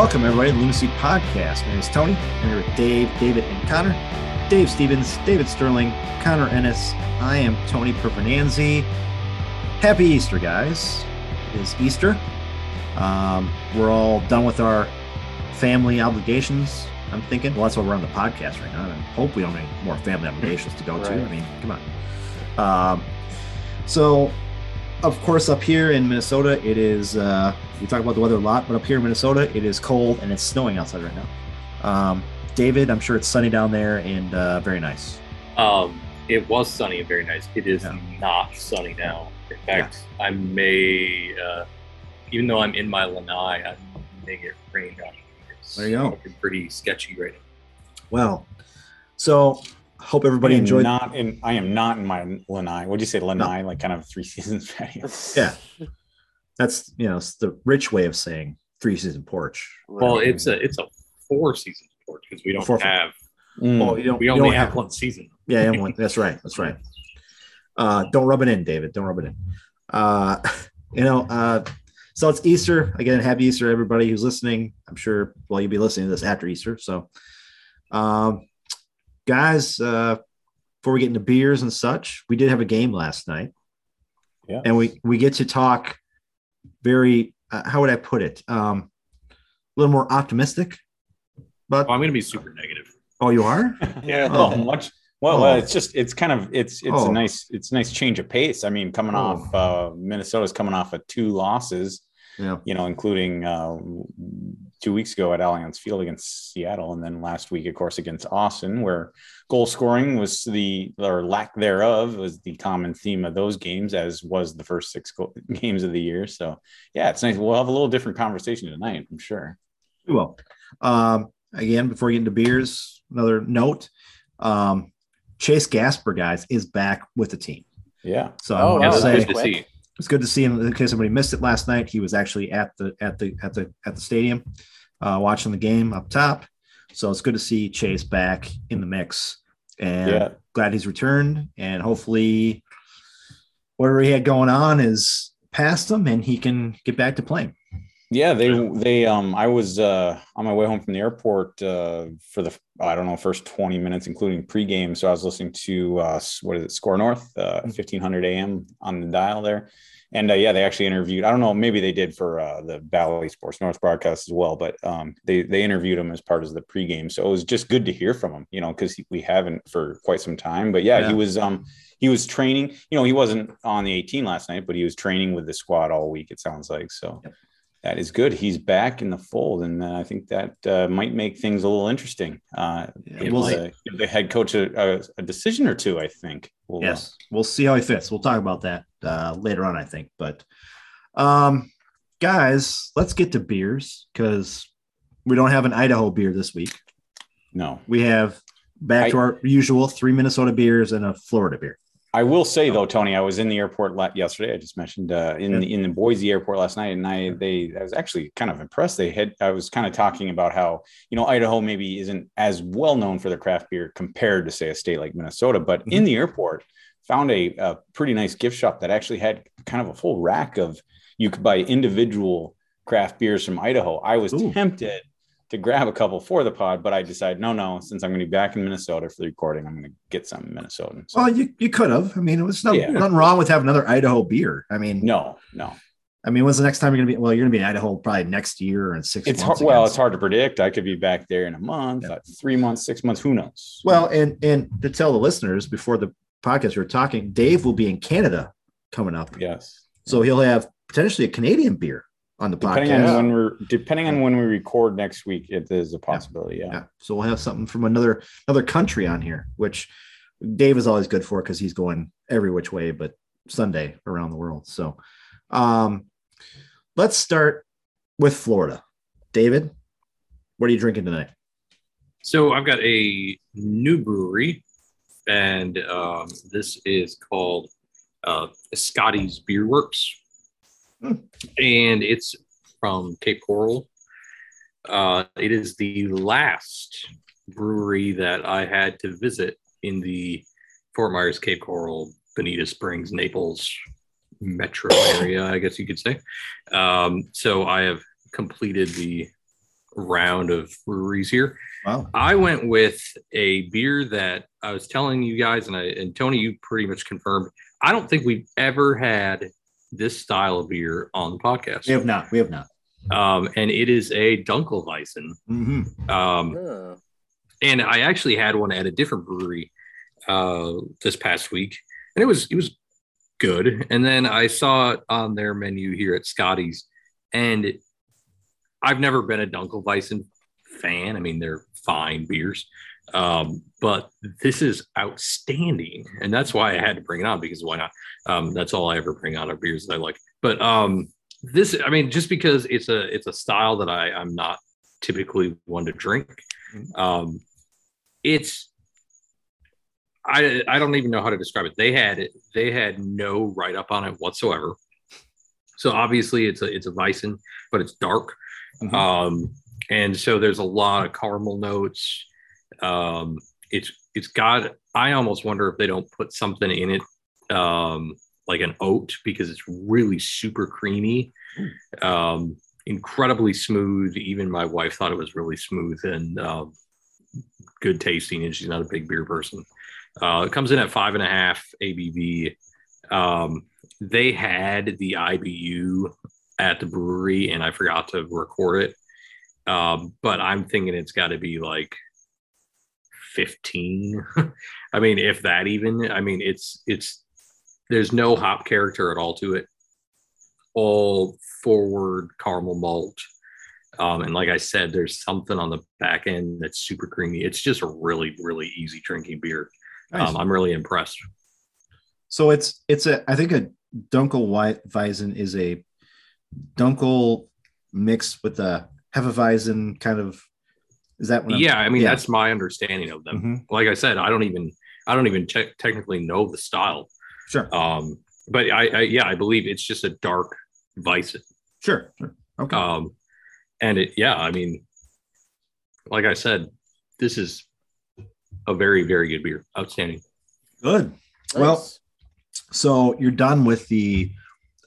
Welcome everybody to the Lunacy Podcast. My name is Tony. I'm here with Dave, David, and Connor. Dave Stevens, David Sterling, Connor Ennis. I am Tony Pervenanzi. Happy Easter, guys. It is Easter. Um, we're all done with our family obligations. I'm thinking. Well, that's why we're on the podcast right now. I hope we don't have any more family obligations to go to. I mean, come on. Um, so, of course, up here in Minnesota, it is. Uh, we talk about the weather a lot, but up here in Minnesota, it is cold and it's snowing outside right now. Um, David, I'm sure it's sunny down there and uh, very nice. Um, it was sunny and very nice. It is Yeah. not sunny now. In fact, I may, uh, even though I'm in my lanai, I may get rained on. It's There you go. looking pretty sketchy right now. Well, so hope everybody I enjoyed. Not in. I am not in my lanai. What do you say, lanai? Like kind of three seasons patio. Yeah. That's you know it's the rich way of saying three season porch. Well, it's a it's a four season sport because we don't Four- have Mm. Oh, you don't. we you only don't have one season. Yeah, yeah, one- that's right. That's right. Uh, don't rub it in, David. Don't rub it in. Uh, you know, uh, so it's Easter again. Happy Easter, everybody who's listening. I'm sure. Well, you'll be listening to this after Easter. So, um, guys, uh, before we get into beers and such, we did have a game last night. Yeah. and we we get to talk very. Uh, how would I put it? Um, a little more optimistic. But Well, I'm going to be super negative. oh, you are. Yeah. Oh, much. Well, Oh. well, it's just it's kind of it's it's Oh. a nice it's a nice change of pace. I mean, coming Oh. off uh, Minnesota's coming off of two losses, Yeah. you know, including uh, two weeks ago at Allianz Field against Seattle, and then last week, of course, against Austin, where goal scoring was the or lack thereof was the common theme of those games, as was the first six go- games of the year. So, yeah, it's nice. We'll have a little different conversation tonight, I'm sure. We will. Um, again, before we get into beers, another note. Um, Chase Gasper, guys, is back with the team. Yeah. So Oh, I Yeah, want that's good to see. It's good to see him. In case somebody missed it last night, he was actually at the at the at the at the stadium, uh, watching the game up top. So it's good to see Chase back in the mix, and Yeah. glad he's returned. And hopefully, whatever he had going on is past him, and he can get back to playing. Yeah, they they um I was uh on my way home from the airport uh for the I don't know first 20 minutes including pregame. So I was listening to uh what is it SKOR North uh 1500 AM on the dial there. And uh, yeah they actually interviewed I don't know maybe they did for uh the Bally Sports North broadcast as well but um they they interviewed him as part of the pregame. So it was just good to hear from him you know cuz we haven't for quite some time. But yeah, Yeah. he was um he was training you know he wasn't on the 18 last night but he was training with the squad all week it sounds like so. Yep. That is good. He's back in the fold, and uh, I think that uh, might make things a little interesting. Uh, Yeah, we'll the, give the head coach a, a, a decision or two. I think. We'll, uh, Yes, we'll see how he fits. We'll talk about that uh, later on, I think. But, um, guys, let's get to beers because we don't have an Idaho beer this week. no, We have back to our usual three Minnesota beers and a Florida beer. I will say though, Tony, I was in the airport la- yesterday. I just mentioned uh, in Yeah. the in the Boise airport last night, and I they I was actually kind of impressed. They had I was kind of talking about how you know Idaho maybe isn't as well known for their craft beer compared to say a state like Minnesota, but Mm-hmm. in the airport found a, a pretty nice gift shop that actually had kind of a full rack of you could buy individual craft beers from Idaho. I was Ooh. tempted to grab a couple for the pod, but I decided no, no. Since I'm going to be back in Minnesota for the recording, I'm going to get some Minnesotan. So, Well, you, you could have. I mean, it was no, Yeah. nothing wrong with having another Idaho beer. I mean, no, no. I mean, when's the next time you're going to be? Well, you're going to be in Idaho probably next year or in six It's hard, months. well, it's hard to predict. I could be back there in a month, Yeah. uh, three months, six months. Who knows? Well, and and to tell the listeners before the podcast we were talking, Dave will be in Canada coming up, yes. so he'll have potentially a Canadian beer on the Depending podcast. on when we're depending on when we record next week, it is a possibility. Yeah. Yeah. So we'll have something from another another country on here, which Dave is always good for because he's going every which way but Sunday around the world. So um let's start with Florida. David, what are you drinking tonight? So I've got a new brewery, and um, this is called uh, Scotty's Beer Works. And it's from Cape Coral. Uh, it is the last brewery that I had to visit in the Fort Myers, Cape Coral, Bonita Springs, Naples metro area, I guess you could say. Um, so I have completed the round of breweries here. Wow. I went with a beer that I was telling you guys, and I and Tony, you pretty much confirmed. I don't think we've ever had this style of beer on the podcast. We have not. We have not. Um, and it is a Dunkelweizen. hmm Um, Oh. and I actually had one at a different brewery uh, this past week, and it was it was good. And then I saw it on their menu here at Scotty's, and I've never been a Dunkelweizen fan. I mean, they're fine beers, um, but this is outstanding, and that's why I had to bring it on because why not? Um, that's all I ever bring on are beers that I like. But um, this, I mean, just because it's a it's a style that I I'm not typically one to drink. Um, it's I I don't even know how to describe it. They had it. They had no write up on it whatsoever. So obviously it's a it's a Weizen, but it's dark. Mhm. Um, and so there's a lot of caramel notes. Um, it's it's got. I almost wonder if they don't put something in it, um, like an oat, because it's really super creamy, um, incredibly smooth. Even my wife thought it was really smooth and um, good tasting, and she's not a big beer person. Uh, it comes in at five and a half ABV. Um, they had the IBU at the brewery, and I forgot to record it. Um, but I'm thinking it's got to be like 15. I mean, if that even. I mean, it's it's there's no hop character at all to it. All forward caramel malt. Um, and like I said, there's something on the back end that's super creamy. It's just a really, really easy drinking beer. Nice. Um, I'm really impressed. So it's it's a I think a Dunkel White Weizen is a Dunkel mixed with a Hefeweizen kind of. Is that what I'm- Yeah, I mean yeah. that's my understanding of them. Mhm. Like I said, I don't even I don't even te- technically know the style. Sure, Um, but I, I yeah, I believe it's just a dark Weizen. sure, sure. Okay. Um, and it yeah, I mean, like I said, this is a very very good beer, outstanding. Good. Well, so you're done with the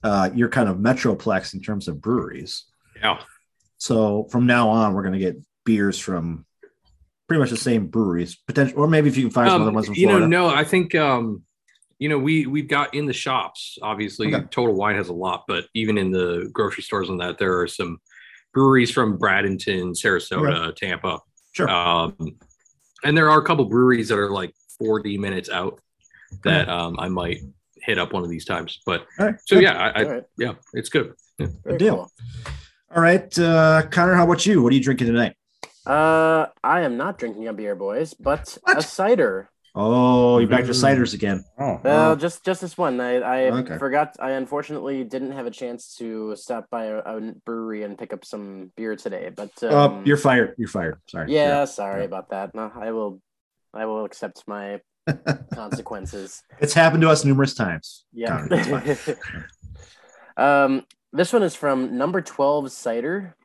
uh, your kind of metroplex in terms of breweries. Yeah, So from now on, we're going to get beers from pretty much the same breweries, potential, or maybe if you can find some other um, ones from you know, no, I think um, you know we we've got in the shops. Obviously, Okay. Total Wine has a lot, but even in the grocery stores and that, there are some breweries from Bradenton, Sarasota, Tampa. Sure. Um, and there are a couple breweries that are like 40 minutes out that um, I might hit up one of these times. But All right. so yeah, I, I All right. yeah, it's good. Very deal. cool. All right, uh, Connor, how about you? What are you drinking tonight? Uh, I am not drinking a beer, boys, but What? a cider. Oh, you're back to Mm. ciders again. Oh, Well, just just this one. I I Okay. forgot. I unfortunately didn't have a chance to stop by a, a brewery and pick up some beer today. But um, oh, you're fired. You're fired. Sorry. yeah, sorry Yeah. about that. No, I will. I will accept my consequences. It's happened to us numerous times. Yeah. Connor, that's fine. um, this one is from Number Twelve Cider.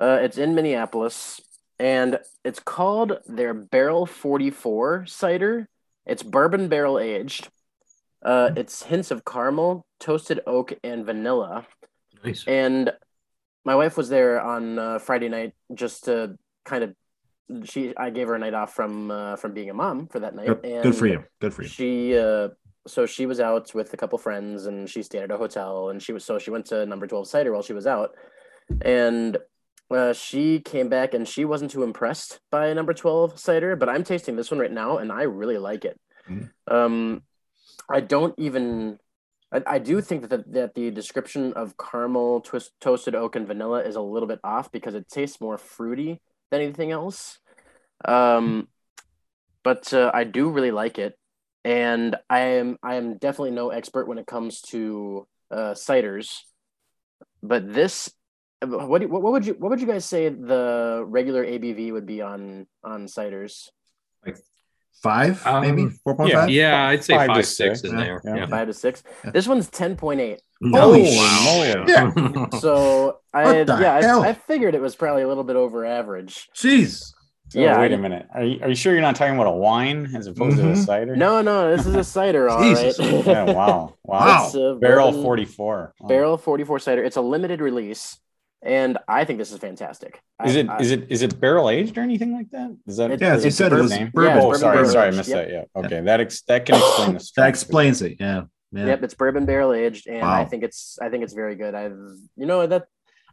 Uh, it's in Minneapolis, and it's called their Barrel Forty Four cider. It's bourbon barrel aged. Uh, it's hints of caramel, toasted oak, and vanilla. Nice. And my wife was there on uh, Friday night just to kind of she I gave her a night off from uh, from being a mom for that night. Good, and good for you. Good for you. She uh so she was out with a couple friends and she stayed at a hotel and she was so she went to number 12 cider while she was out and uh, she came back and she wasn't too impressed by number 12 cider but i'm tasting this one right now and i really like it Mhm. um i don't even I, I do think that the, that the description of caramel twist, toasted oak and vanilla is a little bit off because it tastes more fruity than anything else um but uh, i do really like it and I am I am definitely no expert when it comes to uh, ciders, but this what, do, what what would you what would you guys say the regular ABV would be on on ciders? Like Five, Um, maybe four point yeah. five. Yeah, I'd say Five five, to six, six, in yeah, there. yeah. Yeah. Five to six. Yeah. This one's ten point eight. Holy moly. Yeah. So I What yeah? I, I figured it was probably a little bit over average. Jeez. So Yeah, wait I- a minute. Are you, are you sure you're not talking about a wine as opposed to a Mhm. cider? No, no, this is a cider, all right. Yeah, wow. Wow. Wow. It's a Barrel 44. Wow. Barrel 44 cider. It's a limited release. And I think this is fantastic. Is I- it I- is it is it barrel aged or anything like that? Is that It- Yeah, as you it's said, it bourbon- was name? bourbon. Yeah, oh, bourbon sorry, barrel sorry, I missed yep. that. Yeah, okay, that ex- that can explain the That explains it. Yeah. yeah. Yep, it's bourbon barrel aged, and I think it's I think it's very good. I've you know that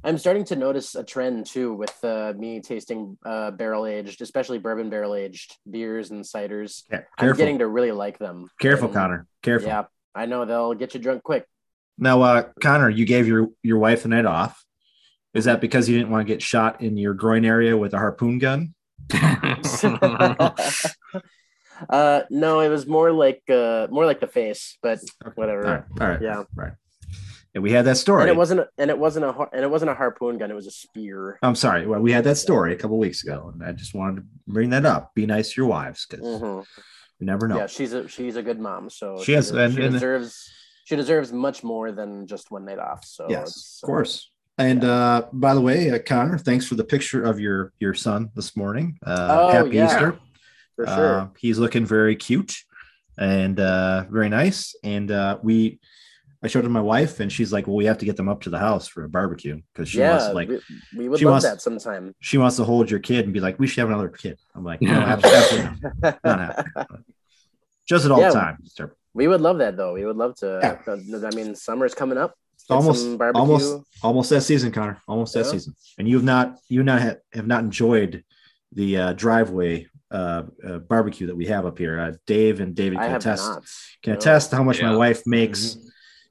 I'm starting to notice a trend too with uh, me tasting uh, barrel aged, especially bourbon barrel aged beers and ciders. Yeah, I'm getting to really like them. Careful, And, Connor. Careful. Yeah, I know they'll get you drunk quick. Now, uh, Connor, you gave your your wife the night off. Is that because you didn't want to get shot in your groin area with a harpoon gun? uh, no, it was more like uh, more like the face, but whatever. All right. All right. Yeah. Right. And we had that story. And it wasn't and it wasn't a and it wasn't a harpoon gun. It was a spear. I'm sorry. Well, we had that story a couple weeks ago, and I just wanted to bring that up. Be nice to your wives because Mhm. you never know. Yeah, she's a she's a good mom. So She has- and- she and- deserves she deserves much more than just one night off. So yes, of course. And uh, by the way, uh, Connor, thanks for the picture of your your son this morning. Uh, Oh, happy yeah. Easter. for sure. Uh, he's looking very cute and uh, very nice. And uh, we, I showed it to my wife, and she's like, "Well, we have to get them up to the house for a barbecue because she wants yeah, to like we, we would love wants- that sometime. she wants to hold your kid and be like, we should have another kid." I'm like, "No, absolutely not. not. Just at all Yeah. times. It's we would love that though. We would love to. Yeah. I mean, summer's coming up. Get almost almost almost that season, Connor. Almost that season. And you've not you not have, have not enjoyed the uh, driveway uh, uh, barbecue that we have up here. Uh, Dave and David can have attest can No. attest how much my wife makes,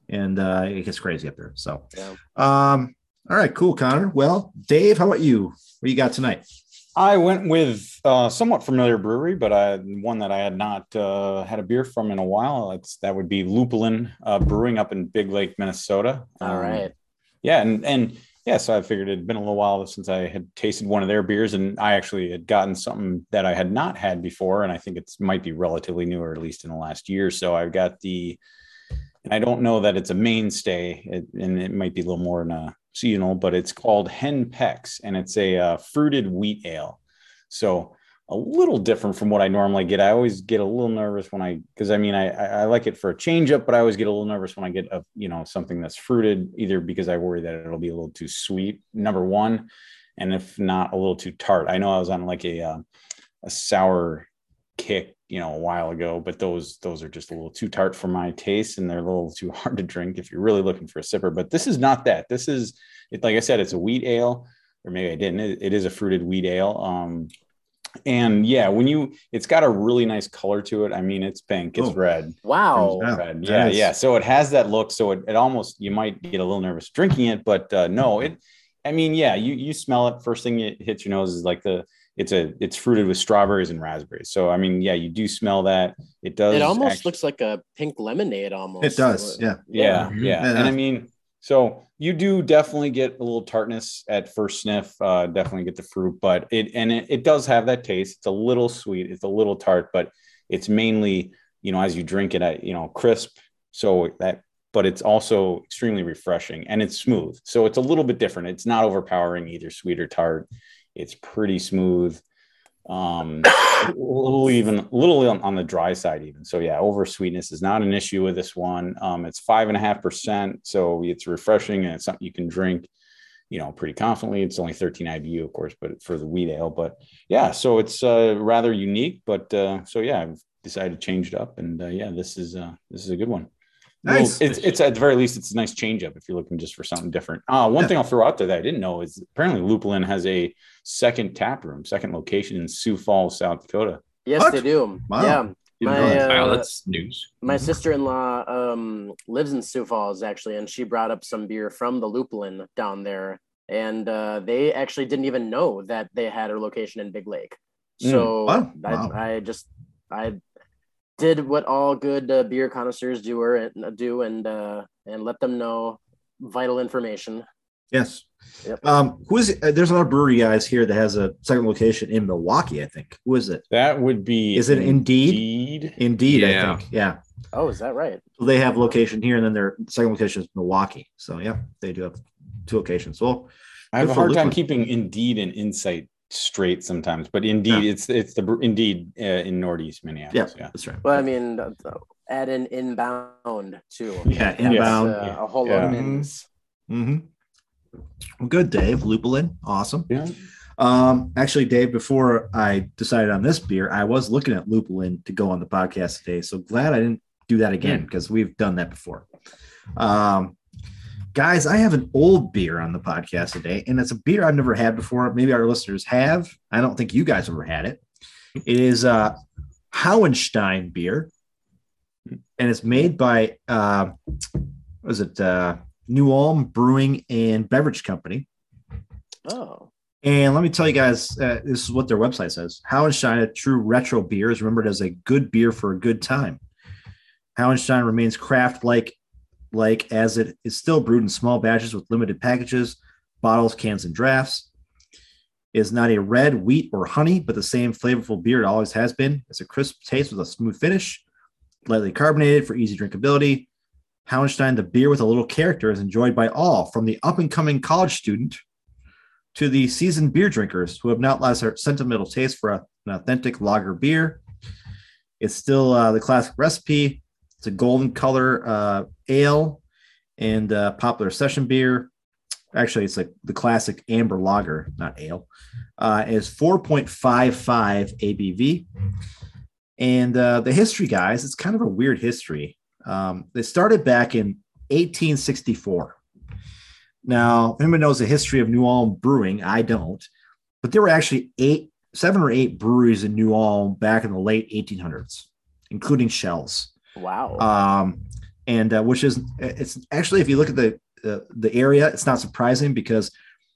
and uh, it gets crazy up there. So, Yeah. um, all right, cool, Connor. Well, Dave, how about you? What you got tonight? I went with uh, somewhat familiar brewery, but I, one that I had not uh, had a beer from in a while. It's that would be Lupulin uh, Brewing up in Big Lake, Minnesota. All Um, right. Yeah, and and yeah, so I figured it'd been a little while since I had tasted one of their beers, and I actually had gotten something that I had not had before, and I think it might be relatively new, or at least in the last year. So I've got the, and I don't know that it's a mainstay, it, and it might be a little more in a seasonal, but it's called Hen Pex, and it's a uh, fruited wheat ale. So a little different from what I normally get. I always get a little nervous when I, because I mean, I, I I like it for a change up, but I always get a little nervous when I get a, you know, something that's fruited, either because I worry that it'll be a little too sweet, number one, and if not, a little too tart. I know I was on like a, uh, a sour kick, you know, a while ago, but those, those are just a little too tart for my taste and they're a little too hard to drink if you're really looking for a sipper. But this is not that. This is, it, like I said, it's a wheat ale, or maybe I didn't. It, it is a fruited wheat ale. Um, and yeah, when you, it's got a really nice color to it. I mean, it's pink, it's Oh. red, Wow. Yeah, red. that Yeah, is- yeah. So it has that look. So it, it almost you might get a little nervous drinking it, but uh, no, it. I mean, yeah, you you smell it. First thing it hits your nose is like the it's a it's fruited with strawberries and raspberries. So I mean, yeah, you do smell that. It does. It almost actually- looks like a pink lemonade almost. It does. Yeah. yeah, yeah. Yeah. And I mean, so you do definitely get a little tartness at first sniff. Uh, definitely get the fruit, but it and it, it does have that taste. It's a little sweet. It's a little tart, but it's mainly you know as you drink it, I you know crisp. So that, but it's also extremely refreshing and it's smooth. So it's a little bit different. It's not overpowering either sweet or tart. It's pretty smooth. Um, a little even a little on, on the dry side even. So yeah over sweetness is not an issue with this one. Um it's five and a half percent so it's refreshing and it's something you can drink you know pretty confidently it's only 13 ibu of course but for the wheat ale but yeah so it's uh rather unique but uh so yeah i've decided to change it up and uh, yeah this is uh this is a good one Well, it's, it's at the very least it's a nice change up if you're looking just for something different uh one Yeah. thing i'll throw out there that i didn't know is apparently lupulin has a second tap room second location in sioux falls south dakota Yes, What? they do. Wow. Yeah. My, know that. wow, uh, that's news. My sister-in-law um, lives in Sioux Falls actually, and she brought up some beer from the Lupulin down there, and uh, they actually didn't even know that they had a location in Big Lake. Mm. So Wow. Wow. I, I just I did what all good uh, beer connoisseurs do or do, and uh, and let them know vital information. Yes. Yep. Um, who is it? Uh, there's another brewery guys here that has a second location in Milwaukee, I think. Who is it? That would be Is it Indeed? Indeed. Indeed, I Yeah. think. Yeah. Oh, is that right? So they have location here, and then their second location is Milwaukee. So yeah, they do have two locations. Well, I have a hard time Lupulin. keeping Indeed and Insight straight sometimes, but Indeed, Yeah. it's it's the Indeed uh, in Northeast yeah, Minneapolis. Yeah. that's right. Well, I mean, uh, add in inbound too. Yeah, That's, inbound. uh, a whole lot of Yeah. ins. hmm Well, good, Dave. Lupulin, awesome. Yeah. Um, actually, Dave, before I decided on this beer, I was looking at Lupulin to go on the podcast today. So glad I didn't do that again because we've done that before. Um, guys, I have an old beer on the podcast today, and it's a beer I've never had before. Maybe our listeners have. I don't think you guys ever had it. It is uh, Hauenstein beer, and it's made by uh, was it uh, New Ulm Brewing and Beverage Company. Oh, And let me tell you guys, uh, this is what their website says. Hauenstein, a true retro beer, is remembered as a good beer for a good time. Hauenstein remains craft like, like as it is still brewed in small batches with limited packages, bottles, cans, and drafts. It is not a red, wheat, or honey, but the same flavorful beer it always has been. It's a crisp taste with a smooth finish, lightly carbonated for easy drinkability. Hauenstein, the beer with a little character, is enjoyed by all, from the up and coming college student to the seasoned beer drinkers who have not lost their sentimental taste for a- an authentic lager beer. It's still uh, the classic recipe. It's a golden color uh, ale and uh, popular session beer. Actually, it's like the classic amber lager, not ale. Uh, is 4.55 ABV. And uh, the history, guys, it's kind of a weird history. Um, they started back in 1864. Now, anyone knows the history of New Ulm brewing, I don't, but there were actually eight, seven or eight breweries in New Ulm back in the late 1800s, including Schell's. wow. Um, and uh, which is, it's actually, if you look at the, the the area, it's not surprising because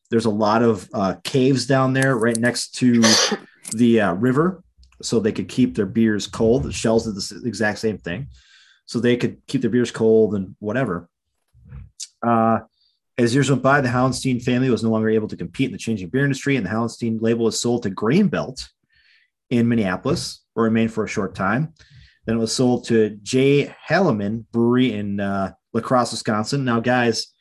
there's a lot of uh, caves down there right next to the uh, river, so they could keep their beers cold. The Schell's did the exact same thing, so they could keep their beers cold and whatever. Uh, as years went by, the Hauenstein family was no longer able to compete in the changing beer industry, and the Hauenstein label was sold to Grain Belt in Minneapolis, or remained for a short time. Then it was sold to J. Heileman Brewery in uh, La Crosse, Wisconsin. Now, guys,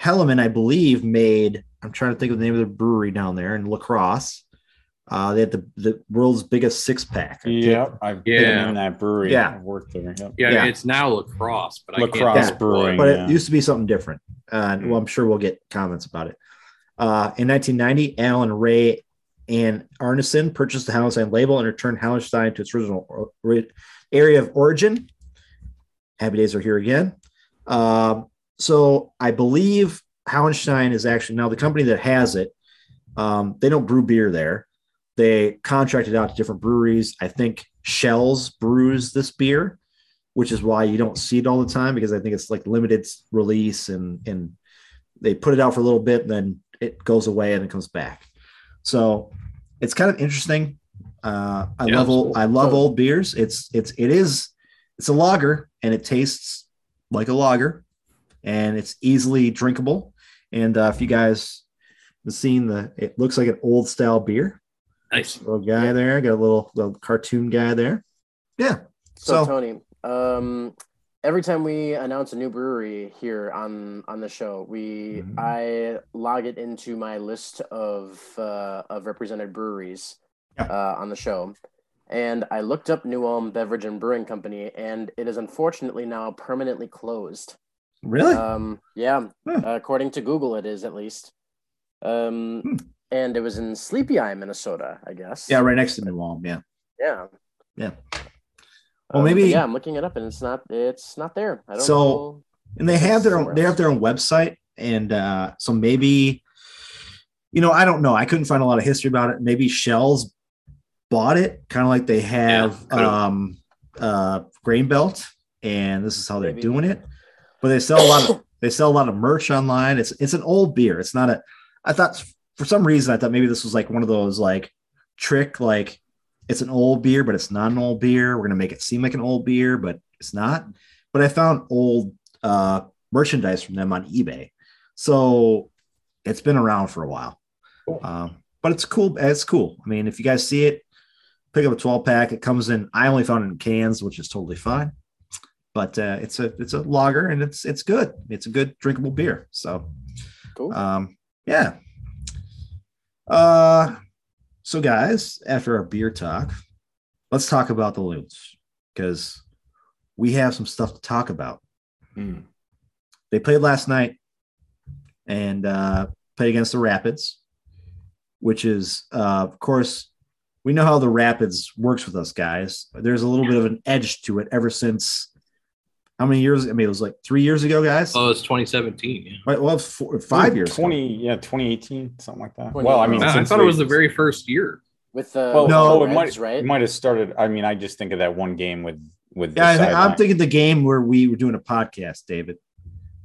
Heileman, I believe, made, I'm trying to think of the name of the brewery down there in La Crosse. Uh, they had the, the world's biggest six pack. Yep. I've Yeah. been in that brewery. Yeah. I've worked there. Yep. yeah, Yeah. it's now lacrosse, but I Lacrosse can't think of Brewing. what. but yeah. it used to be something different. Uh, well, I'm sure we'll get comments about it. Uh, in 1990, Alan Ray and Arneson purchased the Hauenstein label and returned Hauenstein to its original or- ori- area of origin. Happy days are here again. Um, so I believe Hauenstein is actually now the company that has it. Um, they don't brew beer there. They contracted out to different breweries. I think Schell's brews this beer which is why you don't see it all the time because I think it's like limited release and and they put it out for a little bit and then it goes away and it comes back. So it's kind of interesting. Uh, I Yeah, love old, cool. I love So- old beers. It's it's it is it's a lager and it tastes like a lager and it's easily drinkable. And uh, if you guys have seen the, it looks like an old style beer. Nice. Little guy there, got a little, little cartoon guy there. Yeah. So, So, Tony, um, every time we announce a new brewery here on on the show, we Mhm. I log it into my list of uh, of represented breweries Yeah. uh, on the show, and I looked up New Ulm Beverage and Brewing Company, and it is unfortunately now permanently closed. really? Um, yeah, Huh. according to Google, it is at least. Um, Hmm. and it was in Sleepy Eye, Minnesota, I guess. yeah, right next to New Ulm. Yeah. Yeah. Yeah. Well, Um, maybe- yeah, I'm looking it up and it's not it's not there. I don't So- know. and they have their own they have their own website and uh so maybe you know i don't know i couldn't find a lot of history about it maybe shells bought it kind of like they have could've. um uh grain belt and this is how they're Maybe. doing it but they sell a lot of they sell a lot of merch online it's it's an old beer it's not a i thought for some reason i thought maybe this was like one of those like trick like it's an old beer but it's not an old beer we're gonna make it seem like an old beer but it's not but i found old uh, merchandise from them on eBay. So it's been around for a while. Cool. Um, but it's cool. It's cool. I mean, if you guys see it, pick up a 12 pack. It comes in, I only found it in cans, which is totally fine. But uh, it's a it's a lager and it's it's good. It's a good drinkable beer. So Cool. um, yeah. Uh so guys, after our beer talk, let's talk about the loons because we have some stuff to talk about Mm. they played last night and uh, played against the Rapids, which is, uh, of course, we know how the Rapids works with us guys. There's a little bit of an edge to it ever since. How many years? I mean, it was like three years ago, guys. Oh, it's 2017. Yeah. Right, well, four, five years. ago. 20, yeah, 2018, something like that. Well, I mean, I, I since thought it was the very first year. with the Well, No, oh, it might, right? it might have started. I mean, I just think of that one game with with. the Yeah, I think, I'm thinking the game where we were doing a podcast, David,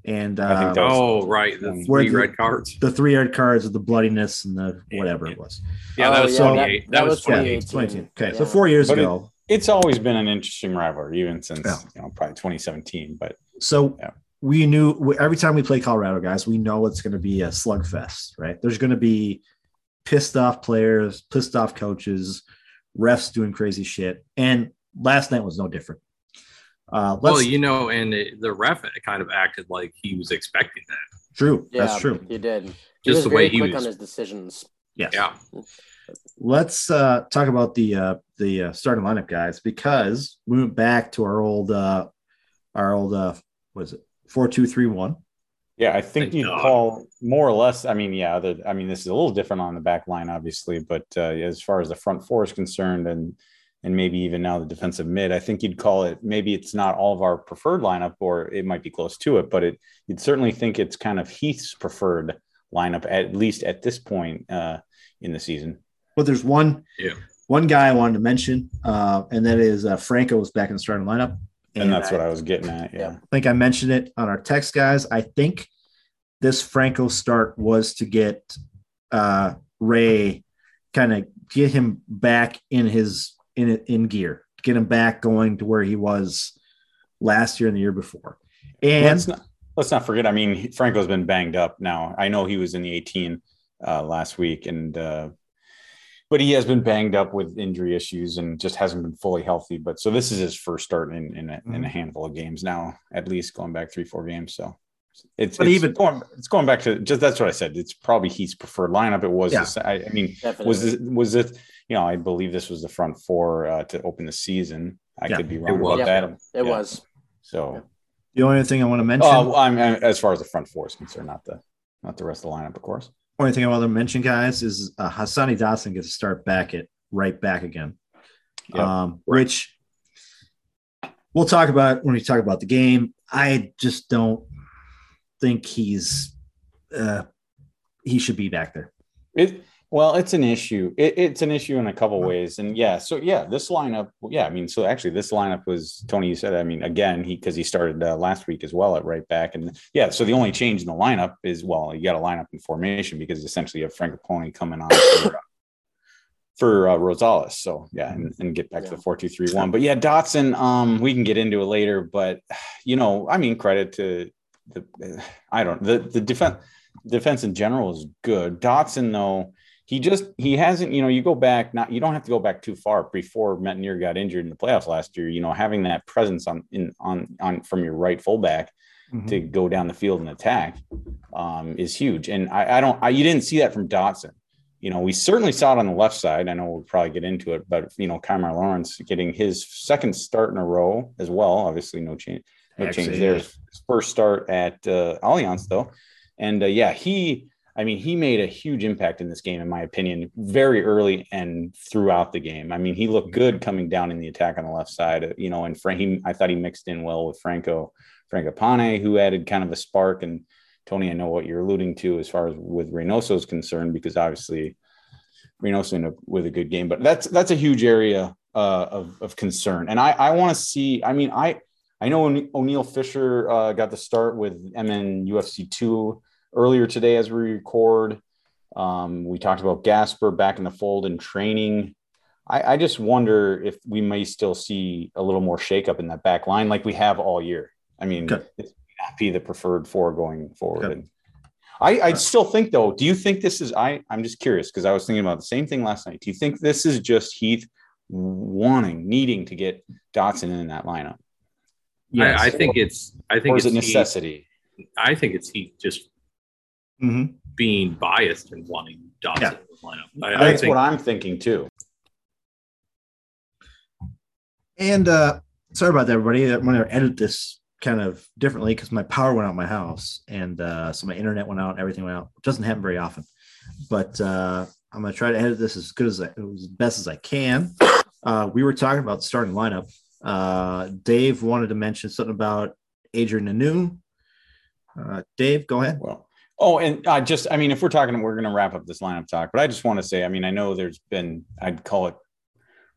and I think uh, that was- Oh, right. The three the- red cards. the three red cards of the bloodiness and the whatever it was. Yeah, that Oh, was yeah, 28. that- That, that was was 28. 2018. Okay, Yeah. so four years But it- ago. It's always been an interesting rivalry, even since Yeah. you know probably 2017. But So Yeah. we knew every time we play Colorado, guys, we know it's going to be a slugfest, right? There's going to be pissed off players, pissed off coaches, refs doing crazy shit, and last night was no different. Uh, let's, Well, you know, and it, the ref kind of acted like he was expecting that. true, Yeah, that's true. He did. He Just was the very way he quick was. on his decisions. Yes. Yeah. Let's uh, talk about the uh, the uh, starting lineup, guys, because we went back to our old uh, our old uh, what is it four two three one. yeah, I think Thank you'd God. call more or less. I mean, yeah, the, I mean, this is a little different on the back line, obviously, but uh, as far as the front four is concerned, and and maybe even now the defensive mid, I think you'd call it. Maybe it's not all of our preferred lineup, or it might be close to it, but it you'd certainly think it's kind of Heath's preferred lineup at least at this point uh, in the season. But there's one Yeah. one guy I wanted to mention, uh, and that is uh, Franco was back in the starting lineup, And that's what I was getting at. Yeah. I think I mentioned it on our text, guys. I think this Franco start was to get uh, Ray kind of get him back in his in in gear, get him back going to where he was last year and the year before. And let's not let's not forget. I mean, Franco's been banged up now. I know he was in the 18 uh, last week, and uh, but he has been banged up with injury issues and just hasn't been fully healthy. But so this is his first start in in a, in a handful of games now, at least going back three four games. So it's, But it's even- going it's going back to just that's what I said. It's probably his preferred lineup. It was. Yeah. the sa- I, I mean, Definitely. was this was it? You know, I believe this was the front four uh, to open the season. I Yeah, could be wrong about Yeah. that. it Yeah. was. So. the only thing I want to mention, Oh, I'm, I'm- as far as the front four is concerned, not the not the rest of the lineup, of course. Only thing I want to mention, guys, is uh, Hassani Dotson gets to start back at right back again. Yeah. Um, which we'll talk about when we talk about the game. I just don't think he's uh, he should be back there. It well, it's an issue. It, it's an issue in a couple ways, and yeah. So yeah, this lineup. Yeah, I mean, so actually, this lineup was Tony. You said. I mean, again, he because he started uh, last week as well at right back, and yeah. So the only change in the lineup is well, you got to line up in formation because essentially you have Fragapane coming on. For, for uh, Rosales. So yeah, and, and get back to Yeah. the four two three one. But yeah, Dotson. Um, we can get into it later, but you know, I mean, credit to the I don't the the defense defense in general is good. Dotson though, he just he hasn't. You know, you go back not you don't have to go back too far before Métanire got injured in the playoffs last year. You know, having that presence on in on on from your right fullback to go down the field and attack um, is huge. And I, I don't, I, you didn't see that from Dotson. You know, we certainly saw it on the left side. I know we'll probably get into it, but you know, Kemar Lawrence getting his second start in a row as well. Obviously, no change, no change there. His first start at uh, Allianz though, and uh, yeah, he. I mean, he made a huge impact in this game, in my opinion, very early and throughout the game. I mean, he looked good coming down in the attack on the left side, uh, you know, and Frank, he, I thought he mixed in well with Franco, Franco Pane, who added kind of a spark. And Tony, I know what you're alluding to as far as with Reynoso is concerned, because obviously Reynoso ended up with a good game, but that's, that's a huge area uh, of, of concern. And I, I want to see, I mean, I, I know O'Ne- Oniel Fisher uh, got the start with MN UFC 2 earlier today as we record. Um, we talked about Gasper back in the fold in training. I, I just wonder if we may still see a little more shakeup in that back line like we have all year. I mean, Okay. it's not be the preferred four going forward. Okay. I, I still think though, do you think this is I I'm just curious because I was thinking about the same thing last night. Do you think this is just Heath wanting, needing to get Dotson in that lineup? Yes. I, I think it's. I Or think is it's it necessity? Heath, I think it's Heath just Mhm. being biased and wanting Dotson Yeah. in the lineup. I, I That's think what I'm thinking too. And uh, sorry about that, everybody. I'm going to edit this kind of differently because my power went out in my house and uh, so my internet went out and everything went out. It doesn't happen very often, but uh, I'm gonna try to edit this as good as I, as best as I can. Uh, we were talking about starting lineup. Uh, Dave wanted to mention something about Adrian Hunou. Uh, Dave, go ahead. Well, oh, and uh, just, I mean, if we're talking, we're going to wrap up this lineup talk, but I just want to say, I mean, I know there's been, I'd call it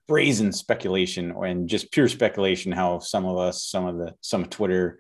brazen speculation and just pure speculation how some of us, some of the, some of Twitter,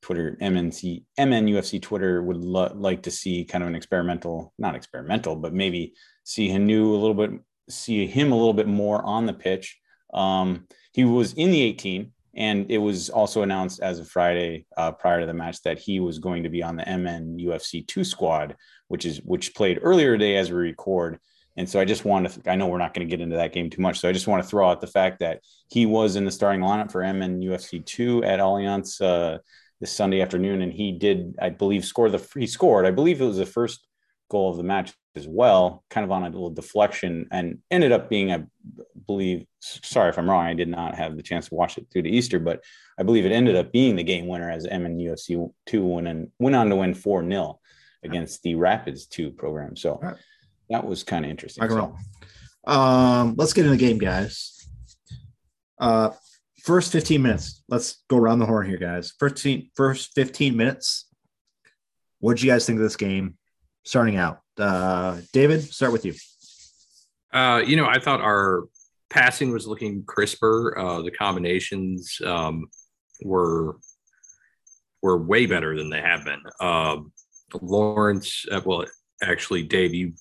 Twitter, MNC, MNUFC Twitter would lo- like to see kind of an experimental, not experimental, but maybe see Hunou a little bit, see him a little bit more on the pitch. Um, he was in the 18, and it was also announced as of Friday uh, prior to the match that he was going to be on the MN UFC 2 squad, which is which played earlier today as we record. And so I just want to, I know we're not going to get into that game too much. So I just want to throw out the fact that he was in the starting lineup for MN UFC 2 at Allianz uh, this Sunday afternoon. And he did, I believe, score the, he scored, I believe it was the first goal of the match as well, kind of on a little deflection and ended up being, I believe, sorry if I'm wrong, I did not have the chance to watch it through to Easter, but I believe it ended up being the game winner as MN UFC 2 went, and went on to win 4 0 against the Rapids 2 program. So that was kind of interesting. I So. Um, let's get in the game, guys. Uh, first 15 minutes. Let's go around the horn here, guys. First, first 15 minutes. What did you guys think of this game starting out? Uh, David, start with you. Uh, you know, I thought our passing was looking crisper. Uh, the combinations um, were were way better than they have been. Um, Lawrence, uh, well, actually, Dave, you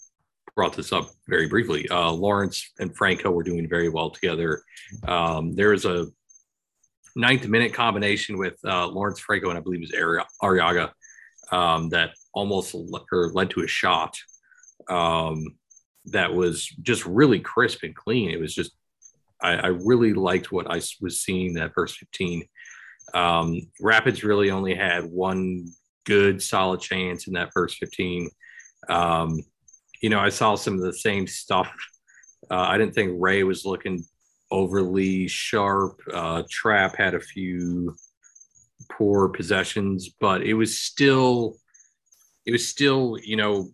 brought this up very briefly. Uh, Lawrence and Franco were doing very well together. Um, there was a ninth minute combination with uh, Lawrence Franco and I believe it was Arriaga um, that almost le- led to a shot um, that was just really crisp and clean. It was just, I, I really liked what I was seeing that first 15. Um, Rapids really only had one good solid chance in that first 15. Um, you know, I saw some of the same stuff. Uh, I didn't think Ray was looking overly sharp. Uh, Trapp had a few poor possessions, but it was still, it was still, you know,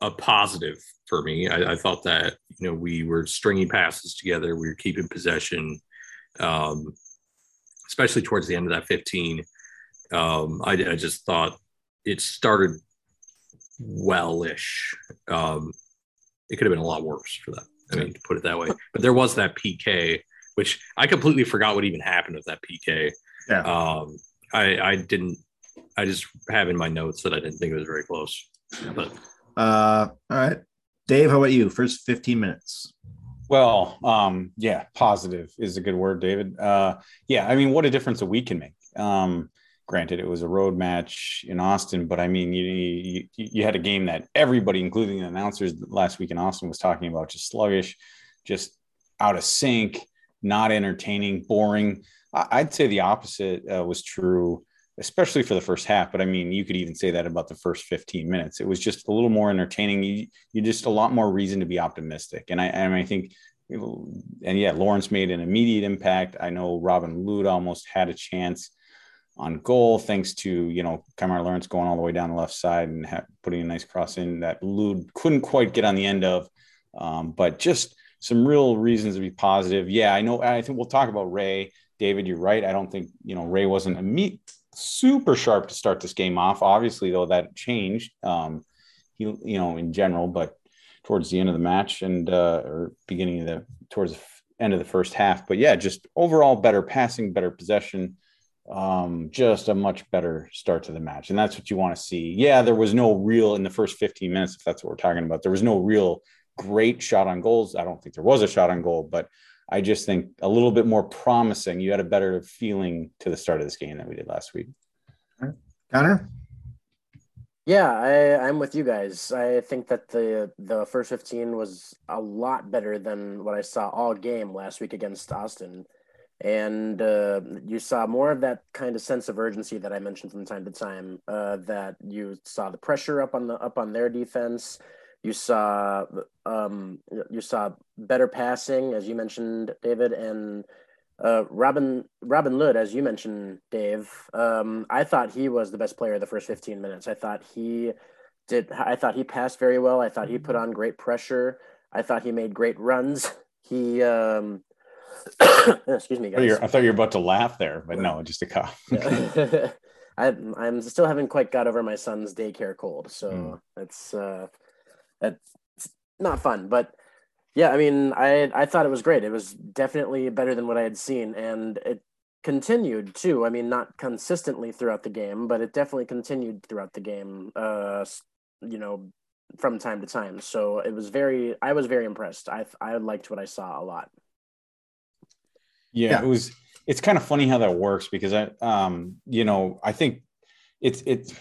a positive for me. I, I thought that you know we were stringing passes together, we were keeping possession, um, especially towards the end of that 15. Um, I, I just thought it started wellish. Um, it could have been a lot worse for that. I mean, to put it that way. But there was that PK, which I completely forgot what even happened with that PK. Yeah. Um, I, I didn't. I just have in my notes that I didn't think it was very close. But uh, all right, Dave, how about you? First 15 minutes. Well, um, yeah, positive is a good word, David. Uh, yeah, I mean, what a difference a week can make. Um, granted, it was a road match in Austin, but I mean, you, you, you had a game that everybody, including the announcers last week in Austin, was talking about just sluggish, just out of sync, not entertaining, boring. I'd say the opposite uh, was true especially for the first half. But I mean, you could even say that about the first 15 minutes. It was just a little more entertaining. You, you just a lot more reason to be optimistic. And I, and I think, and yeah, Lawrence made an immediate impact. I know Robin Lod almost had a chance on goal, thanks to, you know, Kemar Lawrence going all the way down the left side and ha- putting a nice cross in that Lod couldn't quite get on the end of. Um, but just some real reasons to be positive. Yeah, I know. I think we'll talk about Ray. David, you're right. I don't think, you know, Ray wasn't immediate super sharp to start this game off. Obviously, though, that changed. Um, he, you know, in general, but towards the end of the match and uh, or beginning of the towards the end of the first half. But yeah, just overall better passing, better possession, um, just a much better start to the match, and that's what you want to see. Yeah, there was no real in the first 15 minutes, if that's what we're talking about. There was no real great shot on goals. I don't think there was a shot on goal, but I just think a little bit more promising. You had a better feeling to the start of this game than we did last week. Connor? Yeah, I, I'm with you guys. I think that the the first 15 was a lot better than what I saw all game last week against Austin. And uh, you saw more of that kind of sense of urgency that I mentioned from time to time. Uh, that you saw the pressure up on the up on their defense. You saw um, you saw better passing, as you mentioned, David, and Uh, Robin Robin Lod, as you mentioned, Dave. Um, I thought he was the best player of the first 15 minutes. I thought he did. I thought he passed very well. I thought he put on great pressure. I thought he made great runs. He, um, excuse me, I thought, guys. I thought you were about to laugh there, but no, just a cough. I, I'm still haven't quite got over my son's daycare cold, so Mm. it's uh, it's not fun. But yeah, I mean, I I thought it was great. It was definitely better than what I had seen, and it continued too. I mean, not consistently throughout the game, but it definitely continued throughout the game. Uh, you know, from time to time. So it was very. I was very impressed. I I liked what I saw a lot. Yeah, Yeah. it was. It's kind of funny how that works because I, um, you know, I think it's it's.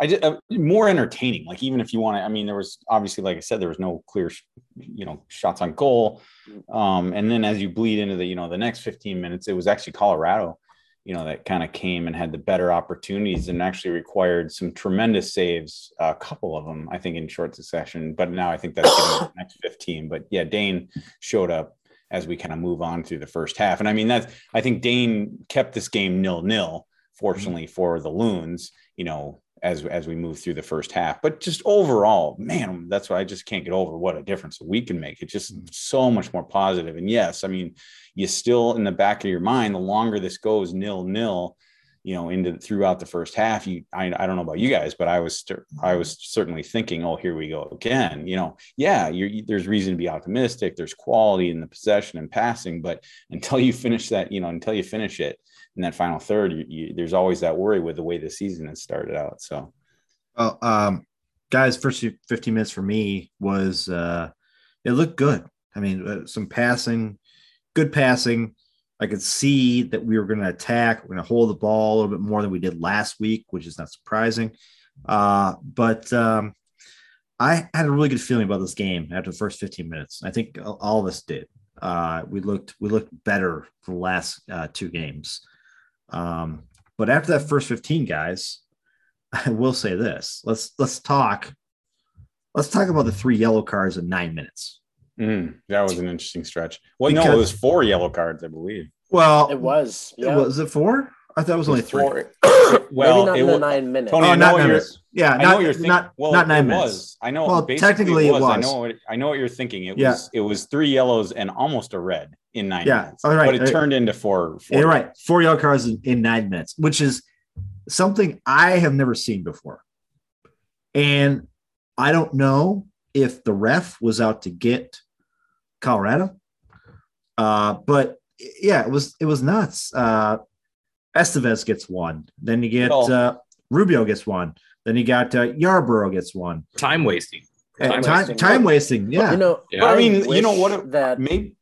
I just uh, more entertaining. Like even if you want to, I mean, there was obviously, like I said, there was no clear, you know, shots on goal. Um, and then as you bleed into the, you know, the next 15 minutes, it was actually Colorado, you know, that kind of came and had the better opportunities and actually required some tremendous saves, a couple of them, I think, in short succession. But now I think that's the next 15. But yeah, Dayne showed up as we kind of move on through the first half. And I mean, that's, I think Dayne kept this game nil nil, fortunately for the Loons, you know, as, as we move through the first half. But just overall, man, that's what I just can't get over what a difference we can make. It's just mm. so much more positive. And yes, I mean, you still in the back of your mind, the longer this goes nil nil, you know, into throughout the first half, you I, I don't know about you guys, but I was I was certainly thinking, oh, here we go again. You know, yeah, you're, there's reason to be optimistic. There's quality in the possession and passing, but until you finish that, you know, until you finish it in that final third, you, you, there's always that worry with the way the season has started out. So Well, um, guys, first 15 minutes for me was uh, it looked good. I mean, uh, some passing, good passing. I could see that we were going to attack. We're going to hold the ball a little bit more than we did last week, which is not surprising. Uh, but um, I had a really good feeling about this game after the first 15 minutes. I think all of us did. Uh, we looked we looked better for the last uh, two games. Um, but after that first 15 guys, I will say this. Let's let's talk. Let's talk about the three yellow cards in nine minutes. mm, that was an interesting stretch. Well, no, it was four yellow cards, I believe. Well, It was. Yeah. was it four? I thought it was only three. Four- Maybe well, not it in the wa- nine minutes. Tony, Oh, I not what nine minutes. Yeah, I know not what you're thinking. not well, not nine minutes. was. I know. Well, basically technically it was. I was. know. What, I know what you're thinking. It Yeah. was. It was three yellows and almost a red in nine Yeah, minutes. all right, But it all right. turned into four. four You're right. Four yellow cards in, in nine minutes, which is something I have never seen before. And I don't know if the ref was out to get Colorado. Uh, but yeah, it was it was nuts. Uh Estevez gets one. Then you get Well- uh Rubio gets one. Then you got uh, Yarbrough gets one. Time wasting. Time time, wasting. time wasting. Yeah. You know, Yeah. I mean, you know wish what- That Maybe.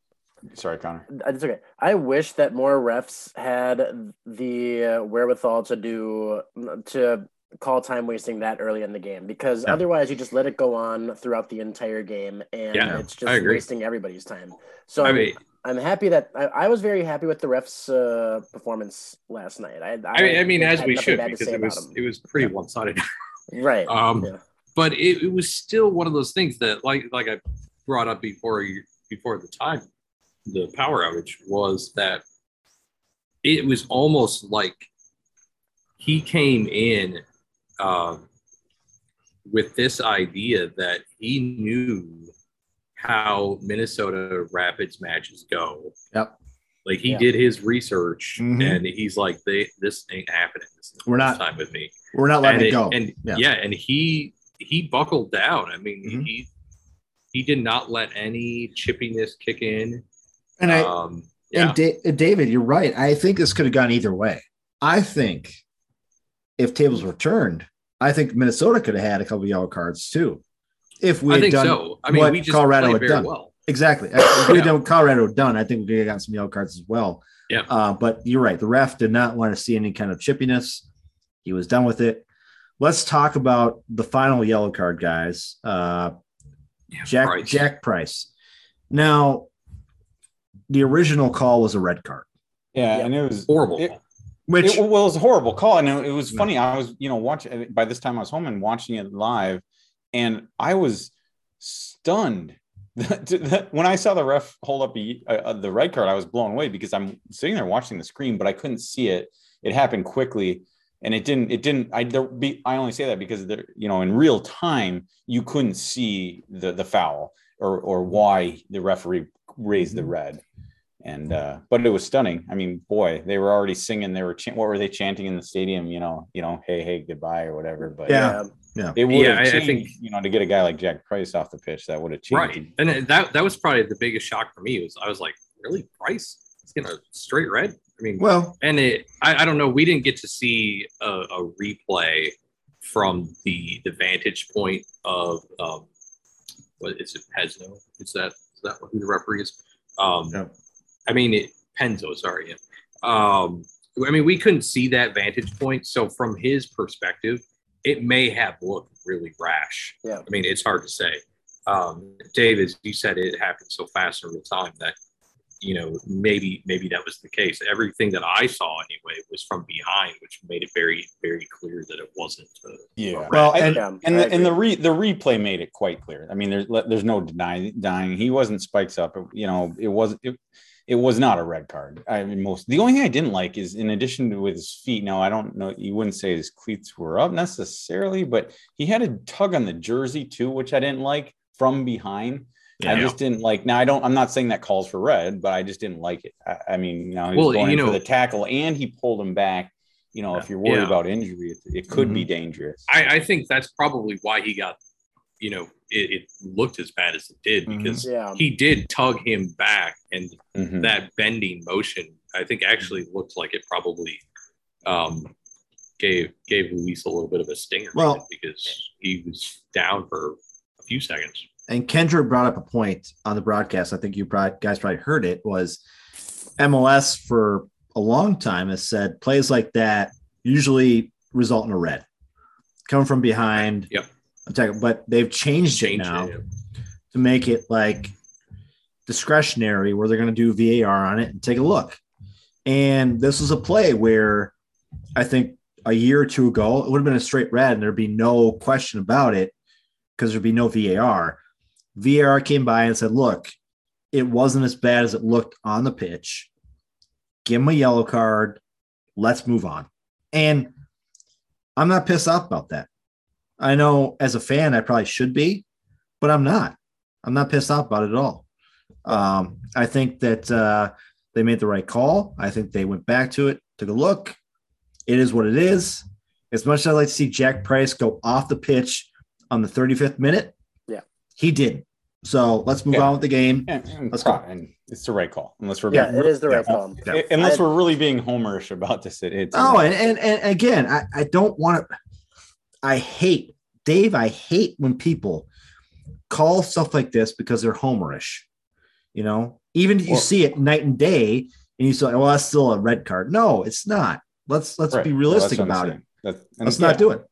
Sorry, Connor. it's okay. I wish that more refs had the uh, wherewithal to do to call time wasting that early in the game because Yeah. otherwise you just let it go on throughout the entire game and Yeah, it's just wasting everybody's time. So I mean, I'm happy that I, I was very happy with the refs' uh, performance last night. I, I mean, I mean, as we should because it was it was pretty one sided. right. Um, yeah. but it, it was still one of those things that like like I brought up before before the time the power outage was that it was almost like he came in um, with this idea that he knew how Minnesota Rapids matches go. Yep. Like he Yeah. did his research Mhm. and he's like, they this ain't happening. This We're not- time with me We're not letting and it go. And Yeah. yeah. and he he buckled down. I mean, Mhm. he he did not let any chippiness kick in. and I um, yeah, And da- David, you're right. I think this could have gone either way. I think if tables were turned, I think Minnesota could have had a couple of yellow cards too. If we I had think done so. I mean, what we just Colorado had done. well. exactly, if we had done what Colorado had done, I think we could have gotten some yellow cards as well. Yeah. Uh, but you're right. The ref did not want to see any kind of chippiness. He was done with it. Let's talk about the final yellow card, guys. Uh, Yeah, Jack Price. Jack Price. Now, the original call was a red card, Yeah, Yeah. and it was horrible. It, which it, well, it was a horrible call, and it, it was Yeah. funny. I was, you know, watching. By this time, I was home and watching it live, and I was stunned when I saw the ref hold up a, uh, the red card, I was blown away because I'm sitting there watching the screen, but I couldn't see it. It happened quickly, and it didn't. It didn't. I there be. I only say that because there, you know, in real time, you couldn't see the the foul or or why the referee raised the red. And uh, but it was stunning. I mean, boy, they were already singing. They were ch- what were they chanting in the stadium? You know, you know, hey, hey, goodbye or whatever. But Yeah. Yeah. it would Yeah, have I- I changed, think- you know, to get a guy like Jack Price off the pitch, that would have changed. right, and that that was probably the biggest shock for me. Was I was like, really, Price? He's getting a straight red. I mean, Well, and it I, I don't know we didn't get to see a, a replay from the the vantage point of um what is it Pesno is that is that who the referee is um Yeah. I mean it Penzo sorry um I mean we couldn't see that vantage point so from his perspective it may have looked really rash Yeah. I mean it's hard to say um Dave as you said it happened so fast in real time that you know, maybe maybe that was the case. Everything that I saw anyway was from behind, which made it very very clear that it wasn't. Uh, Yeah. well, and Yeah, and the, and the re the replay made it quite clear. I mean, there's there's no denying denying he wasn't spikes up. You know, it was it, it was not a red card. I mean, most the only thing I didn't like is in addition to with his feet. Now I don't know. You wouldn't say his cleats were up necessarily, but he had a tug on the jersey too, which I didn't like from behind. I just didn't like. Now I don't. I'm not saying that calls for red, but I just didn't like it. I, I mean, you know, he was Well, going you in for the tackle and he pulled him back. You know, if you're worried Yeah. about injury, it, it could Mm-hmm. be dangerous. I, I think that's probably why he got, you know, it, it looked as bad as it did Mhm. because Yeah. he did tug him back, and Mhm. that bending motion I think actually looked like it probably um, gave gave Luis a little bit of a stinger Well- because he was down for a few seconds. and Kendra brought up a point on the broadcast. I think you probably, guys probably heard it. Was MLS for a long time has said plays like that usually result in a red, coming from behind. Yep. Attack, But they've changed, Change it now it. to make it like discretionary, where they're going to do VAR on it and take a look. And this was a play where I think a year or two ago it would have been a straight red, and there'd be no question about it because there'd be no VAR. VAR came by and said, look, it wasn't as bad as it looked on the pitch. Give him a yellow card. Let's move on. And I'm not pissed off about that. I know as a fan, I probably should be, but I'm not. I'm not pissed off about it at all. Um, I think that uh, they made the right call. I think they went back to it, took a look. It is what it is. As much as I like to see Jack Price go off the pitch on the 35th minute, Yeah. he didn't. So let's move Yeah. on with the game. And, and Let's go. and it's the right call, unless we're Yeah, it is the right Yeah. call. Yeah. unless I- we're really being homerish about this. It, it's Oh, and, and and again, I, I don't want to. I hate Dave. I hate when people call stuff like this because they're homerish. You know, even if you see it night and day, and you say, "Well, that's still a red card." No, it's not. Let's let's Right. be realistic about it. saying. That- and Let's not do it.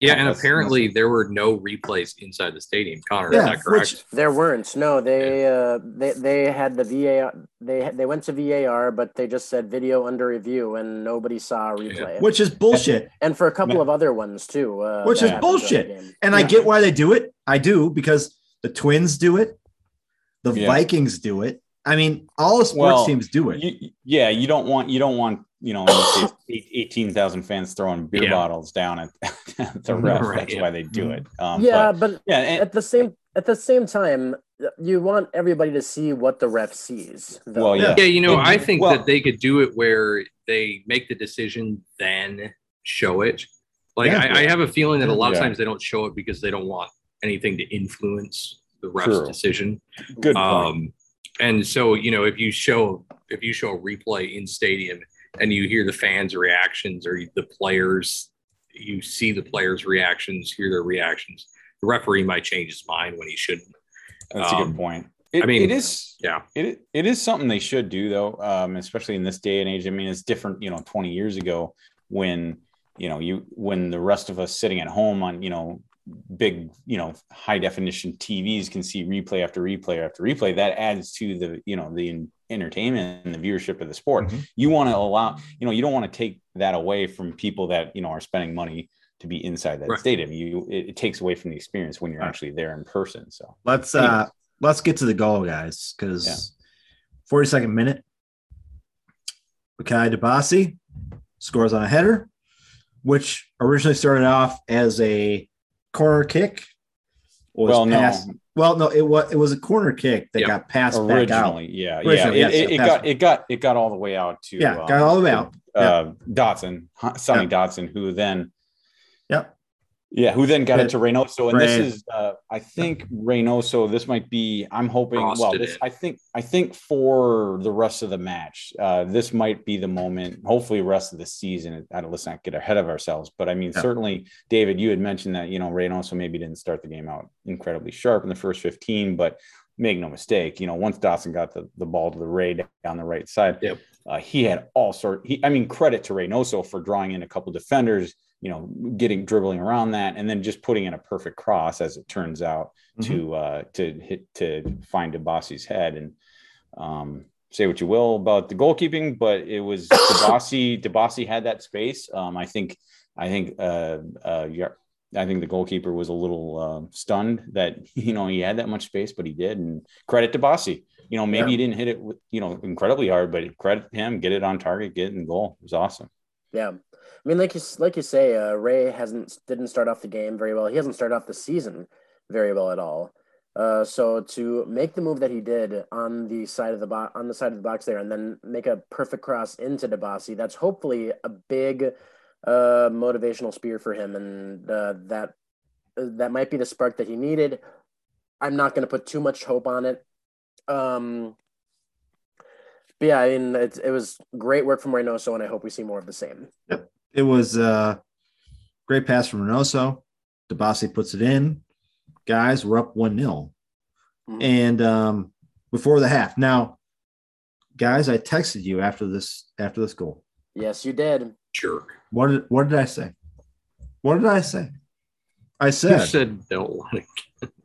Yeah, Yeah, and apparently there were no replays inside the stadium. Connor, Yeah, is that correct? which- There weren't. No, they uh, they they had the VAR. They they went to VAR, but they just said video under review, and nobody saw a replay. Which is bullshit. and for a couple Yeah. of other ones too. Uh, Which that is happened during bullshit. the game. And I get why they do it. I do because the Twins do it. The Yeah. Vikings do it. I mean, all the sports Well, teams do it. You, yeah, you don't want you don't want you know in this case, eight- eighteen thousand fans throwing beer Yeah. bottles down at, at the ref. Right, That's yeah. why they do it. Um, yeah, but, but yeah, and, at the same at the same time, you want everybody to see what the ref sees. though. well, yeah, Yeah, you know, I think well- that they could do it where they make the decision, then show it. Like, Yeah. I, I have a feeling that a lot of times they don't show it because they don't want anything to influence the ref's True. decision. good point. Um, and so, you know, if you show if you show a replay in stadium and you hear the fans' reactions or the players, you see the players' reactions, hear their reactions. The referee might change his mind when he shouldn't. That's a um, good point. It, I mean, it is. yeah. It it is something they should do though, um, especially in this day and age. I mean, it's different. You know, twenty years ago when you know you when the rest of us sitting at home on you know big you know high definition TVs can see replay after replay after replay. That adds to the you know the entertainment and the viewership of the sport. Mhm. You want to allow you know you don't want to take that away from people that you know are spending money to be inside that Right. stadium. You it, it takes away from the experience when you're Right. actually there in person. So Let's uh let's get to the goal, guys, because Yeah. 42nd minute, Bakaye Dibassy scores on a header, which originally started off as a corner kick. Well, no. Well, no, it was it was a corner kick that Yeah. got passed back out. Originally, yeah, Originally, yeah. yes, It, it, it got it got it got all the way out to Yeah, um, got all the way out. uh, Dotson, Huh, Sonny Dotson, who then Yep. Yeah, who then got Ray- it to Reynoso, and Ray- this is, uh, I think Reynoso. This might be. I'm hoping. well, this. I think. I think for the rest of the match, uh, this might be the moment. Hopefully, rest of the season. I don't, let's not get ahead of ourselves, but I mean, Yeah. certainly, David, you had mentioned that you know Reynoso maybe didn't start the game out incredibly sharp in the first 15, but make no mistake, you know, once Dotson got the, the ball to the Ray down the right side, Yep. uh, he had all sort. He, I mean, credit to Reynoso for drawing in a couple defenders, you know, getting dribbling around that, and then just putting in a perfect cross, as it turns out, Mm-hmm. to uh, to hit to find Dibassy's head. And um, say what you will about the goalkeeping, but it was Dibassy. Dibassy had that space. Um, I think. I think. Uh, uh, I think the goalkeeper was a little uh, stunned that you know he had that much space, but he did. And credit to Bossy. You know, maybe Yeah. he didn't hit it with you know incredibly hard, but credit him. Get it on target, get it in goal. It was awesome. Yeah, I mean, like you like you say, uh, Ray hasn't didn't start off the game very well. He hasn't started off the season very well at all. Uh, so to make the move that he did on the side of the box on the side of the box there, and then make a perfect cross into Dibassy, that's hopefully a big uh, motivational spear for him, and uh, that that might be the spark that he needed. I'm not going to put too much hope on it. Um, but yeah, I mean, it, it was great work from Reynoso, and I hope we see more of the same. It was a great pass from Reynoso. Dibassy puts it in. Guys, we're up 1 0. Mhm. And um, before the half. Now, guys, I texted you after this after this goal. Yes, you did. Sure. What did what did I say? What did I say? I said. You said said don't let,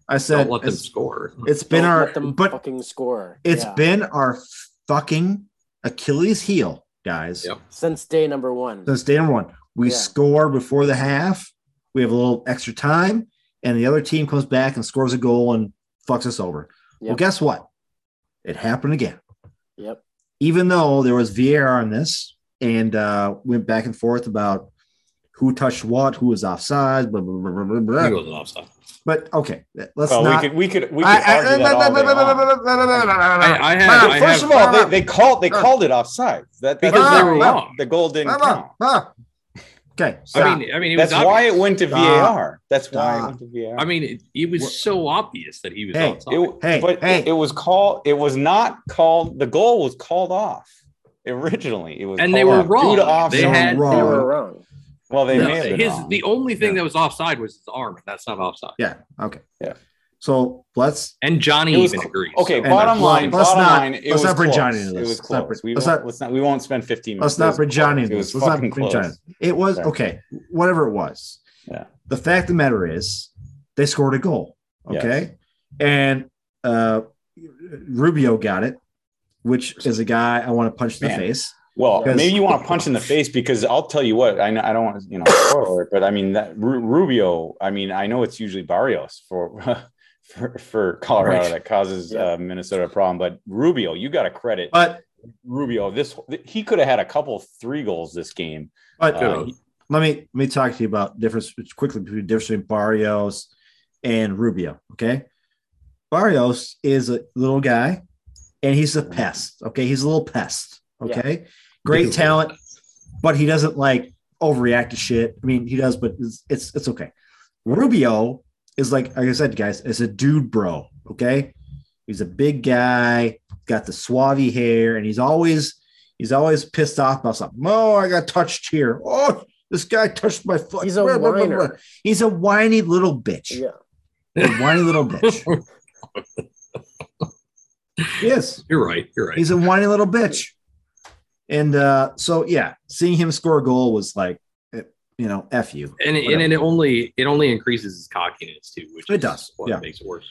I said don't let them score. it's been Don't our let them but fucking score. it's Yeah. been our fucking Achilles heel, guys. Yep. since day number one. Since day number one, we Yeah. score before the half. We have a little extra time, and the other team comes back and scores a goal and fucks us over. Well, guess what? It happened again. Yep. Even though there was VAR on this and uh, went back and forth about who touched what, who was offside, blah, blah, blah, blah, blah, blah. He wasn't offside. But okay, let's Well, not. we could we could we could I- I- argue that all day long. I, I I First have, of all, they, they called they called it offside. That, that Because they were wrong. The goal didn't count. Okay, I mean, I mean, it was That's why it went to VAR. That's why it went to VAR. I mean, it, it was so obvious that he was Hey, outside. it, Hey, but hey. It, it was called. It was not called. The goal was called off originally. It was And they were off wrong. They offside. had- they were wrong. Well, they No, may have been his the only thing Yeah. that was offside was his arm. That's not offside. yeah, okay, Yeah. So let's And Johnny was even agrees. Okay, And bottom line. let's bottom not- line. It let's was not bring close. Johnny into It this. was Let's not close. we let's won't. not- let's not. We won't spend fifteen minutes. let's not It was bring Johnny close. into It this. was Let's not bring close. Johnny. It was Yeah. okay, whatever it was. Yeah. The fact of the matter is, they scored a goal. Okay, and uh, Rubio got it, which is a guy I want to punch in the face. Well, maybe you want to punch in the face because I'll tell you what. I know I don't want to, you know, spoil it, but I mean that Ru- Rubio. I mean, I know it's usually Barrios for for, for Colorado Right. that causes Yeah. uh, Minnesota a problem, but Rubio, you got to credit But Rubio. This he could have had a couple three goals this game. but Uh, let me let me talk to you about difference quickly between difference between Barrios and Rubio. Okay, Barrios is a little guy, and he's a pest. Okay, he's a little pest. Okay, great talent, but he doesn't like overreact to shit. I mean, he does, but it's it's, it's okay. Rubio is like like I said, guys, is a dude, bro. Okay, he's a big guy, got the swaby hair, and he's always he's always pissed off about something. Oh, I got touched here. Oh, this guy touched my foot. He's a Blah, blah, blah, whiner. blah. He's a whiny little bitch. Yeah. A whiny little bitch. yes. You're right. You're right. He's a whiny little bitch. And uh, so yeah, seeing him score a goal was like, eh, you know, f you. and it, and it only it only increases his cockiness too, which It is does, what yeah. makes it worse.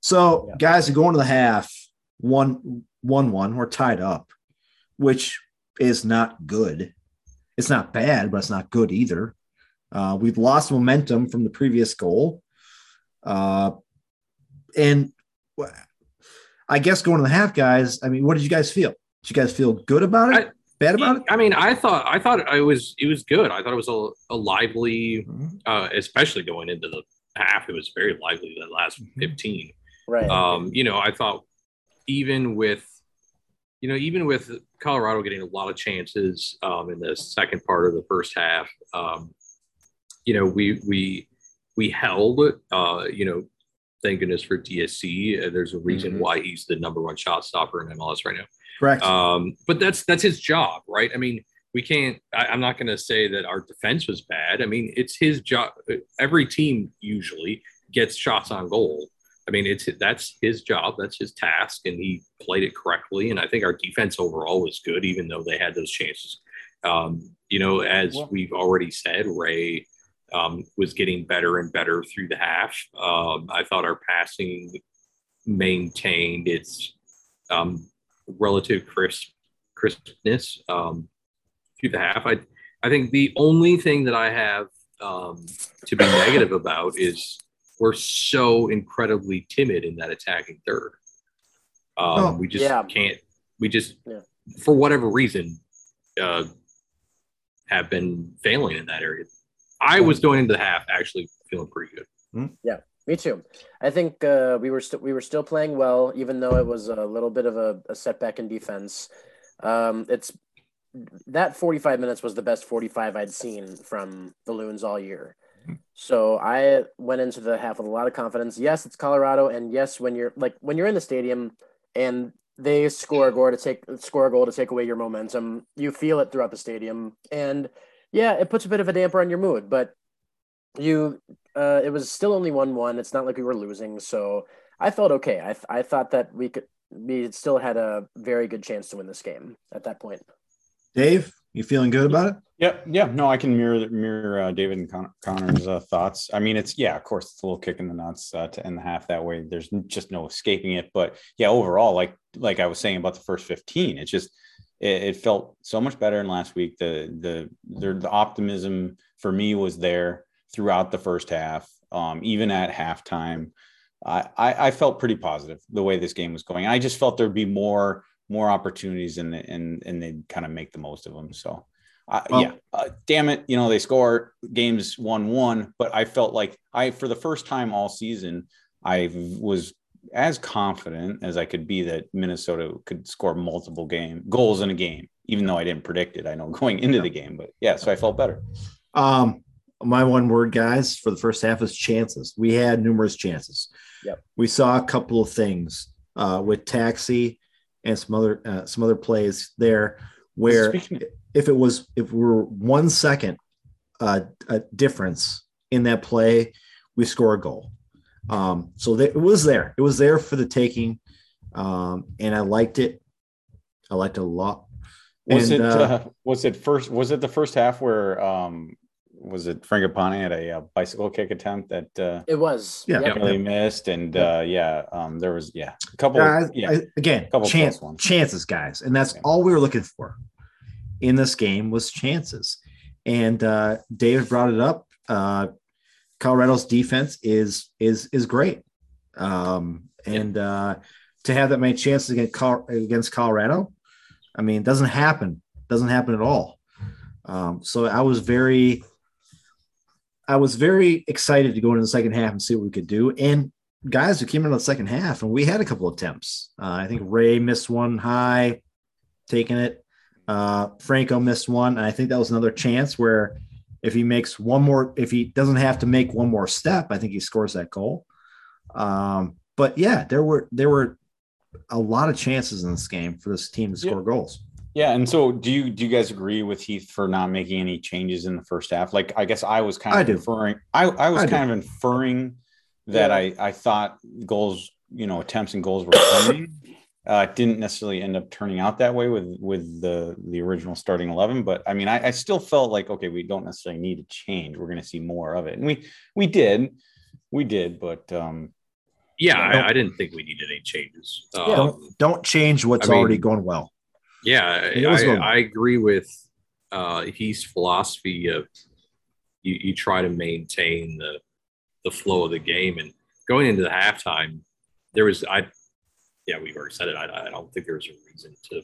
So Yeah. guys, going to the half, one one one, we're tied up, which is not good. It's not bad, but it's not good either. Uh, we've lost momentum from the previous goal, uh, and I guess going to the half, guys. I mean, what did you guys feel? Did you guys feel good about it? I- Bad about it? I mean, I thought I thought it was it was good. I thought it was a, a lively, uh, especially going into the half. It was very lively the last Mhm. fifteen. Right. Um, you know, I thought even with, you know, even with Colorado getting a lot of chances um, in the second part of the first half, um, you know, we we we held. Uh, you know, thank goodness for DSC. Uh, there's a reason Mhm. why he's the number one shot stopper in MLS right now. Correct. Um, but that's that's his job, right? I mean, we can't. I, I'm not going to say that our defense was bad. I mean, it's his job. Every team usually gets shots on goal. I mean, it's that's his job. That's his task, and he played it correctly. And I think our defense overall was good, even though they had those chances. Um, you know, as Well- we've already said, Ray um, was getting better and better through the half. Um, I thought our passing maintained its um, relative crisp crispness um, through the half. I I think the only thing that I have um, to be negative about is we're so incredibly timid in that attacking third. Um, Oh, we just yeah. can't. We just Yeah. for whatever reason uh, have been failing in that area. I was going into the half actually feeling pretty good. Me too. I think uh, we were still we were still playing well, even though it was a little bit of a, a setback in defense. Um, it's that 45 minutes was the best 45 I'd seen from the Loons all year. So I went into the half with a lot of confidence. Yes, it's Colorado, and yes, when you're like when you're in the stadium and they score a goal to take score a goal to take away your momentum, you feel it throughout the stadium, and yeah, it puts a bit of a damper on your mood. But you uh, it was still only one one. It's not like we were losing, so I felt okay. I th- I thought that we could we still had a very good chance to win this game at that point. Dave, you feeling good about it? Yeah, yeah. No, I can mirror mirror uh, David and Con- Connor's uh, thoughts. I mean, it's yeah, of course, it's a little kick in the nuts uh, to end the half that way. There's just no escaping it. But yeah, overall, like like I was saying about the first 15, it just it, it felt so much better than last week. The the the, the optimism for me was there throughout the first half, um, even at halftime. I, I I felt pretty positive the way this game was going. I just felt there'd be more more opportunities and and and they'd kind of make the most of them. So. Uh, Well- yeah, uh, damn it, you know they score games one one, but I felt like I for the first time all season I was as confident as I could be that Minnesota could score multiple game goals in a game, even though I didn't predict it. I know going into the game, but yeah, so I felt better. Um, my one word, guys, for the first half is chances. We had numerous chances. Yep. We saw a couple of things uh, with taxi and some other uh, some other plays there where Speaking- if it was if we were one second uh, a difference in that play, we score a goal. Um, so that, it was there. It was there for the taking, um, and I liked it. I liked it a lot. was And, it uh, uh, was it first was it the first half where um was it Fragapane had a, uh bicycle kick attempt that uh It was Yeah. Yep. really missed and uh yeah um there was yeah a couple guys, yeah I- again, Couple chance, ones. chances, guys, and that's Yeah. all we were looking for in this game was chances. And uh, David brought it up. Uh, Colorado's defense is is is great, um, and uh, to have that many chances against against Colorado, I mean, it doesn't happen. Doesn't happen at all. Um, so I was very, I was very excited to go into the second half and see what we could do. And guys who came into the second half, and we had a couple of attempts. Uh, I think Ray missed one high, taking it. Uh, Franco missed one, and I think that was another chance where if he makes one more, if he doesn't have to make one more step, I think he scores that goal. Um, but yeah, there were there were a lot of chances in this game for this team to score goals. Yeah, and so do you do you guys agree with Heath for not making any changes in the first half? Like I guess I was kind of I inferring I, I was I do. kind of inferring that Yeah. I I thought goals, you know, attempts and goals were coming. uh it didn't necessarily end up turning out that way with with the the original starting 11 but i mean I, I still felt like okay we don't necessarily need to change we're going to see more of it and we we did we did but um Yeah, I, I didn't think we needed any changes. Um, Don't don't change what's I mean- already going well. Yeah, It I. I agree with uh, Heath's philosophy of you, you try to maintain the the flow of the game. And going into the halftime, there was I yeah, we've already said it. I, I don't think there's a reason to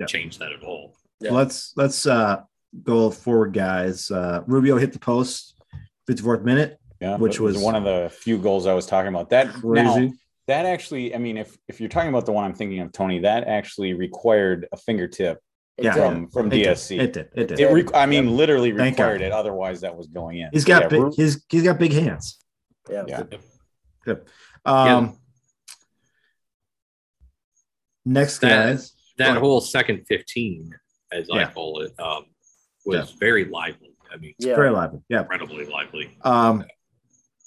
Yeah. change that at all. Yeah. Let's let's uh go forward, guys. Uh Rubio hit the post, 54th minute. Yeah, Which was, was- one of the few goals I was talking about. That now, Crazy. That actually, I mean, if if you're talking about the one I'm thinking of, Tony, that actually required a fingertip Yeah. from from It did. DSC. It did. It did. It, re- I mean, literally Thank God. required it. Otherwise, that was going in. he's got Yeah, big, he's he's got big hands. yeah. yeah. Um next That- guys. That Right. whole second 15, as I call it, um, was very lively. I mean, Yeah. Very lively. Yeah. incredibly lively. Um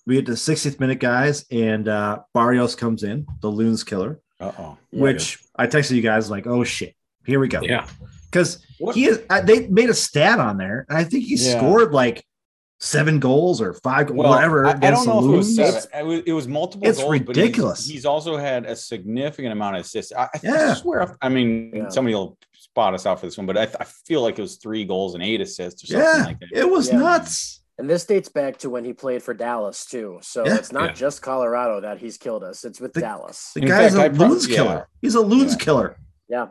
we get the 60th minute, guys, and uh Barrios comes in, the loons killer, Uh-oh. Which I texted you guys like, oh shit, here we go. Yeah. Because he is uh, they made a stat on there, and I think he Yeah. scored like seven goals or five Well, whatever. I, I against don't know the if it was Loons. seven. It was, it was multiple. It's goals, but he's- ridiculous. He's, also had a significant amount of assists. I, I Yeah. swear. I mean, Yeah. somebody will spot us out for this one, but I, I feel like it was three goals and eight assists or something Yeah, like that. it was Yeah. nuts. And this dates back to when he played for Dallas too. So Yeah. it's not Yeah. just Colorado that he's killed us. It's with The- Dallas. The In guy's fact, a I prob- loons yeah. killer. He's a loons Yeah. killer. Yeah,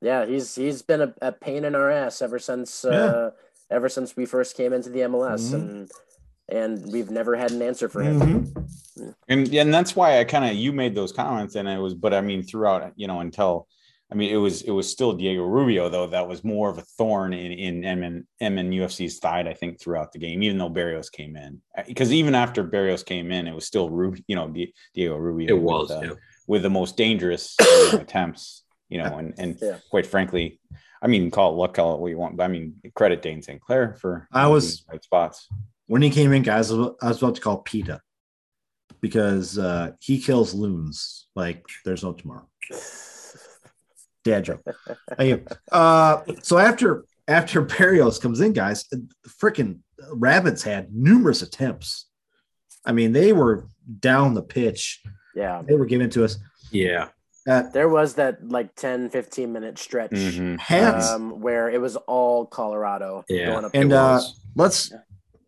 Yeah, he's he's been a, a pain in our ass ever since uh, ever since we first came into the MLS, Mhm. and and we've never had an answer for him. Mhm. and and that's why I kind of you made those comments, and it was, but I mean, throughout, you know, until I mean, it was it was still Diego Rubio though that was more of a thorn in in MN, MNUFC's side, I think, throughout the game, even though Barrios came in, because even after Barrios came in, it was still Rubio, you know, Diego Rubio. It was. with, uh, yeah. with the most dangerous you know, attempts, you know, and and Yeah. quite frankly, I mean, call it luck, call it what you want, but I mean, credit Dayne St. Clair for I was- right spots. When he came in, guys, I was I was about to call PETA because uh, he kills loons like there's no tomorrow. Dad joke. Hey, uh, so after after Barrios comes in, guys, freaking Rapids had numerous attempts. I mean, they were down the pitch. Yeah, They were given to us. Yeah. Uh, there was that like 10, 15 minute stretch Mhm. um, where it was all Colorado Yeah. going up. And uh, let's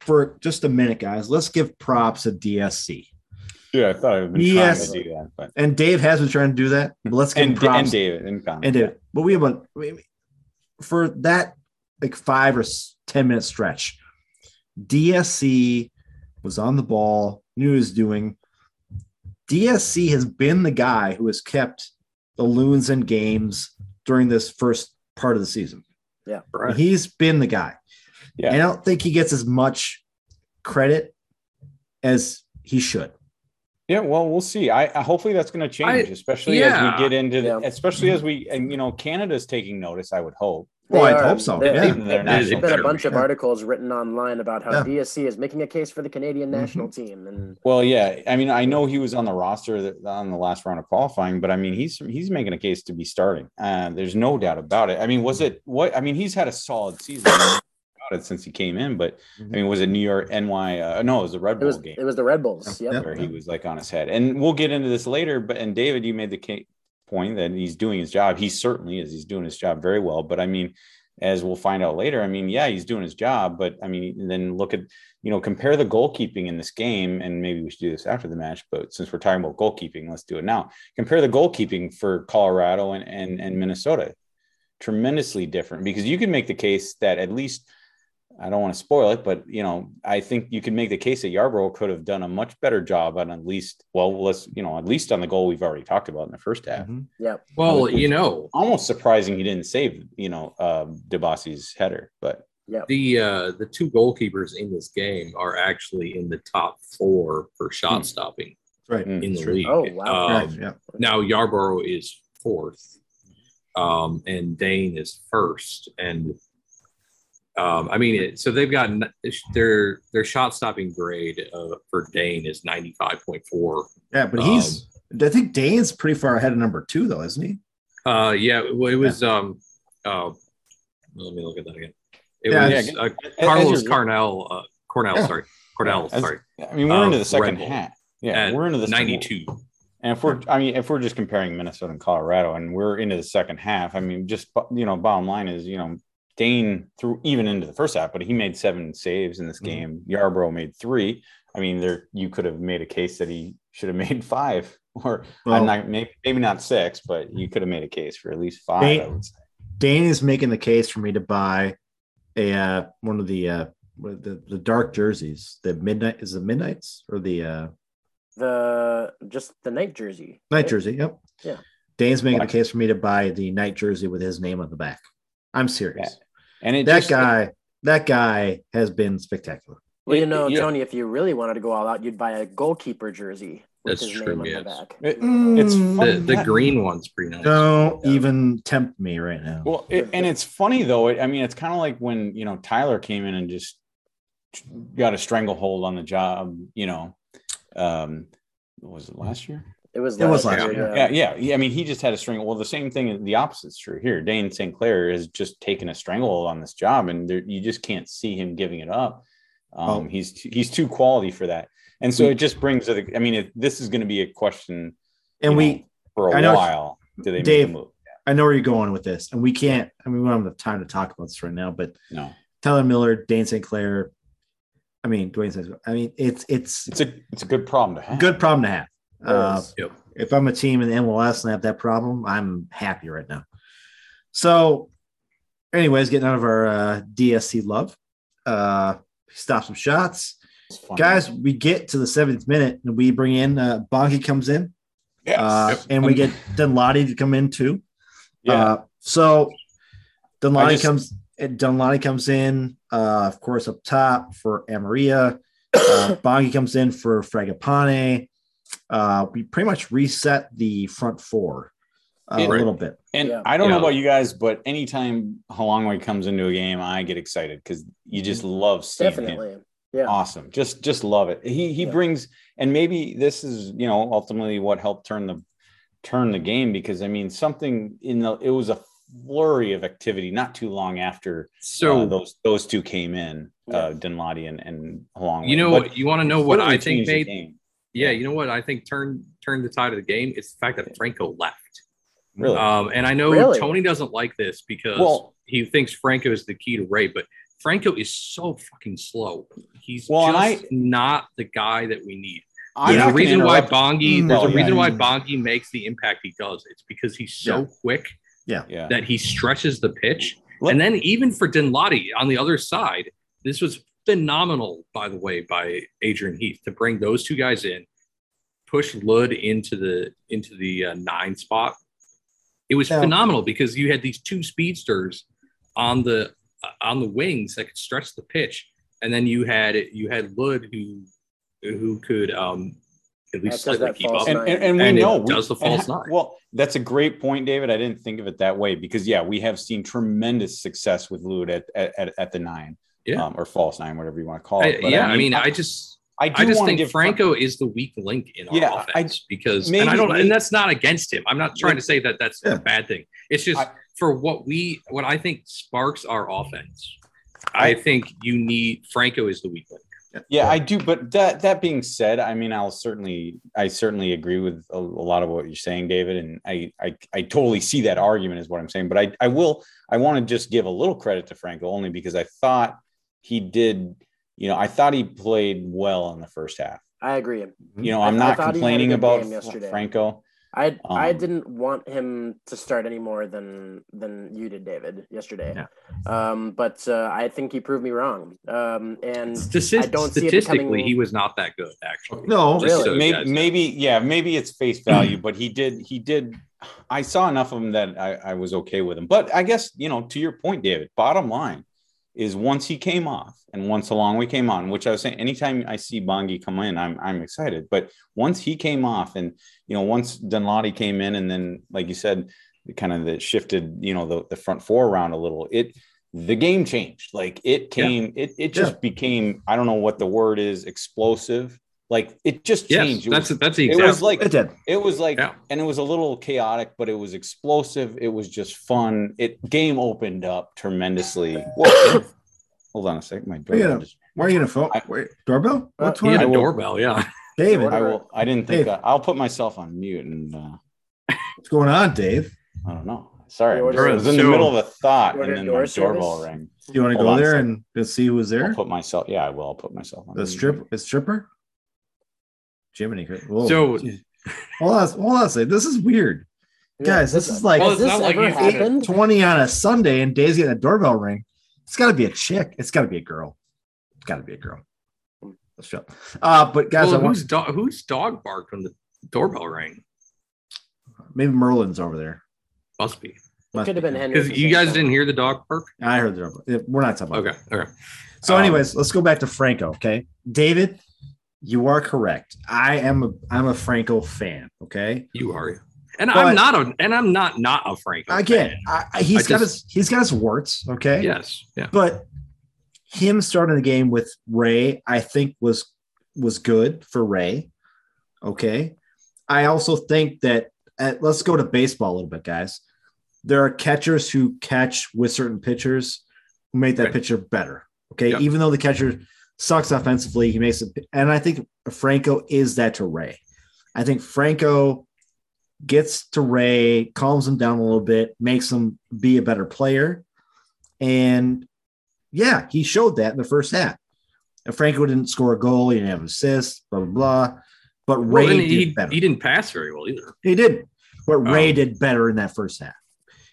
for just a minute, guys. Let's give props to DSC. Yeah, I thought I'd been Yes. trying to do that, but And Dave has been trying to do that. But let's get him and, props. and David and Connor. And David. But we have a we- for that like five or ten minute stretch. DSC was on the ball, knew what he was doing. DSC has been the guy who has kept the loons in games during this first part of the season. Right. He's been the guy. Yeah. And I don't think he gets as much credit as he should. Yeah, well, we'll see. I, I hopefully that's going to change, I- especially yeah. as we get into, the, Yeah. especially as we, and you know, Canada's taking notice. I would hope. Well, I'd hope so. there- Yeah. Their There's national been a bunch of Yeah. articles written online about how Yeah. DSC is making a case for the Canadian Mhm. national team, and Well, yeah. I mean, I know he was on the roster that, on the last round of qualifying, but I mean, he's he's making a case to be starting. Uh, there's no doubt about it. I mean, was it what? I mean, he's had a solid season about it since he came in, but I mean, was it New York NY? Uh, no, it was the Red it Bull was game. it was the Red Bulls. Yeah. Yep. where he was like on his head. And we'll get into this later. But and David, you made the point that he's doing his job. He certainly is. He's doing his job very well. But I mean, as we'll find out later, I mean, yeah, he's doing his job. But I mean, then look at you know compare the goalkeeping in this game, and maybe we should do this after the match. But since we're talking about goalkeeping, let's do it now. Compare the goalkeeping for Colorado and and, and Minnesota. Tremendously different because you can make the case that at least I don't want to spoil it, but you know, I think you can make the case that Yarbrough could have done a much better job on at least, well, let's you know, at least on the goal we've already talked about in the first half. Mhm. Yep. Well, you know, Almost surprising he didn't save, you know, uh, Dibassy's header, but yeah, the uh, the two goalkeepers in this game are actually in the top four for shot Hmm. stopping Right. mm, in the true. league. Oh, wow. Um, right. Yeah. Now Yarbrough is fourth, um, and Dayne is first, and um, I mean, it, so they've got their their shot stopping grade uh, for Dayne is ninety five point four. Yeah, but he's Um, I think Dayne's pretty far ahead of number two, though, isn't he? Uh, yeah, well, it was. Um, uh, let me look at that again. It Yeah, was yeah, uh, Carlos you're- Coronel. Uh, Coronel, Yeah. sorry, Coronel, As- sorry. I mean, we're Uh, into the second half. Yeah, we're into the ninety two. And if we're, I mean, if we're just comparing Minnesota and Colorado, and we're into the second half, I mean, just you know, bottom line is, you know, Dayne threw even into the first half, but he made seven saves in this Mhm. game. Yarbrough made three. I mean, there you could have made a case that he should have made five or Well- I'm not, maybe, maybe not six, but you could have made a case for at least five. They- I would say. Dayne is making the case for me to buy a uh, one of the uh, the the dark jerseys. The midnight is the midnights or the uh, The just the night jersey. night right? jersey. Yep. Yeah. Dayne's making Like- the case for me to buy the night jersey with his name on the back. I'm serious. And it that just, guy, that guy has been spectacular. Well, you know, yeah. Tony, if you really wanted to go all out, you'd buy a goalkeeper jersey That's true, name yes. the. It- it's The, the green one's pretty nice. Don't Yeah. even tempt me right now. Well, it, and it's funny though. It, I mean, it's kind of like when you know Tyler came in and just got a stranglehold on the job. You know, um, was it last year? It was It was last last year. year. Yeah, yeah. yeah. I mean, he just had a string. Well, the same thing. The opposite's true here. Dayne St. Clair has just taken a stranglehold on this job, and there, you just can't see him giving it up. Um, Oh. He's he's too quality for that, and so it just brings. To the, I mean, it, this is going to be a question and we, know, for a I know- while. Do they Dave- make a move? I know where you're going with this, and we can't. I mean, we don't have time to talk about this right now. But No, Tyler Miller, Dayne St. Clair. I mean, Dwayne says. I mean, it's it's it's a it's a good problem to have. good problem to have. Uh. Yep. if I'm a team in the MLS and I have that problem, I'm happy right now. So, anyways, getting out of our uh, DSC love, uh, stop some shots, guys. We get to the seventh minute and we bring in uh, Bongi comes in, Yes. uh, Yep. and we get Danladi to come in too. yeah. Uh, so I Danladi just- comes. Danladi comes in, uh, of course, up top for Amarilla. Uh, Bongi comes in for Fragapane. Uh, we pretty much reset the front four uh, a little bit. And Yeah. I don't know Yeah. about you guys, but anytime Hlongwane comes into a game, I get excited because you just love seeing him. Definitely. Yeah. Awesome, just just love it. He he Yeah. brings, and maybe this is you know ultimately what helped turn the turn the game because I mean something in the it was a flurry of activity not too long after So uh, those those two came in, uh, Yeah. Danladi and and Hlongwane. you know But what? You want to know what I think changed made? Game. Yeah, you know what I think turned turned the tide of the game. It's the fact that Franco left. really. Um, and I know Really? Tony doesn't like this because Well- he thinks Franco is the key to Ray, but Franco is so fucking slow. He's Well, and just not the guy that we need. I'm There's a reason why interrupt- Bongi. Mm, There's well, a reason why Bongi makes the impact he does. It's because he's so Yeah. quick yeah. that he stretches the pitch. Let- and then even for Danladi on the other side, this was phenomenal, by the way, by Adrian Heath to bring those two guys in, push Lod into the into the uh, nine spot. It was Yeah. phenomenal because you had these two speedsters on the uh, on the wings that could stretch the pitch, and then you had you had Lod who who could um at least That slightly that keep up. and, and, and we And it know we- does the false nine. Well, that's a great point, David. I didn't think of it that way because yeah, we have seen tremendous success with Lod at at, at, at the nine, Yeah. um, or false nine, whatever you want to call it. But yeah, I mean, I just I, do I just wanna think give Franco is the weak link in our Yeah, I- offense because, maybe- and I don't, maybe- and that's not against him. I'm not trying to say that that's Yeah. a bad thing. It's just I- for what we, what I think sparks our offense. I think you need Franco is the weak link. Yeah, I do. But that that being said, I mean, I'll certainly, I certainly agree with a, a lot of what you're saying, David, and I, I, I totally see that argument is what I'm saying. But I, I will, I want to just give a little credit to Franco only because I thought he did, you know, I thought he played well in the first half. I agree. You know, I- I'm I not thought he had a complaining about yesterday. Franco. I I Um, didn't want him to start any more than than you did, David, yesterday. Yeah. Um, but uh, I think he proved me wrong. Um, and Statis- I don't see it statistically, becoming- he was not that good, actually. No, Really? so maybe, maybe, yeah, maybe it's face value, but he did, he did. I saw enough of him that I, I was okay with him. But I guess you know, to your point, David. Bottom line is once he came off, and once Hlongwane came on, which I was saying, anytime I see Bongi come in, I'm I'm excited. But once he came off, and you know, once Danladi came in, and then like you said, kind of that shifted, you know, the the front four around a little. It the game changed. Like it came, it it just Yeah. became. I don't know what the word is. Explosive. Like it just Yes, changed. It that's was- that's the it was like it did. it was like Yeah. and it was a little chaotic but it was explosive it was just fun it game opened up tremendously Whoa, hold on a second my doorbell Yeah. just Why are you gonna phone? I- Wait, doorbell? Uh, What's he going had a I on? will- doorbell, yeah. David, i will i didn't think uh, i'll put myself on mute and uh, what's going on, Dave? i don't know sorry I'm just- ordered- i was in the middle of a thought and then door my doorbell service? rang Do you want to Hold go there second. and just see who's i'll there? put myself yeah i will i'll put myself on The strip, is stripper. Jiminy, Chris- whoa. So- Hold on, hold on a second. This is weird. Guys, this is like Well, this like ever you did it. happened? 20 on a Sunday and Dave's getting a doorbell ring. It's got to be a chick. It's got to be a girl. It's got to be a girl. Let's show. Uh, but guys, well, I want whose dog? Whose dog barked when the doorbell rang? maybe Merlin's over there. Must be It Must could have been Henry. because you guys time. didn't hear the dog bark. I heard the doorbell. We're not talking about Okay, okay. So, Um, anyways, let's go back to Franco. Okay, David, you are correct. I am a I'm a Franco fan. Okay, You are, and But- I'm not a, and I'm not not a Franco. again, fan. I, I, he's I got just- his he's got his warts. Okay, yes, yeah. but him starting the game with Ray, I think was was good for Ray. Okay, I also think that uh, let's go to baseball a little bit, guys. There are catchers who catch with certain pitchers who make that Right. pitcher better. Okay, Yep. even though the catcher sucks offensively, he makes it. And I think Franco is that to Ray. I think Franco gets to Ray, calms him down a little bit, makes him be a better player. And yeah, he showed that in the first half. And Franco didn't score a goal, he didn't have assists, blah, blah, blah. But Ray Well, did he, better. he didn't pass very well either. He did. But Ray Um, did better in that first half.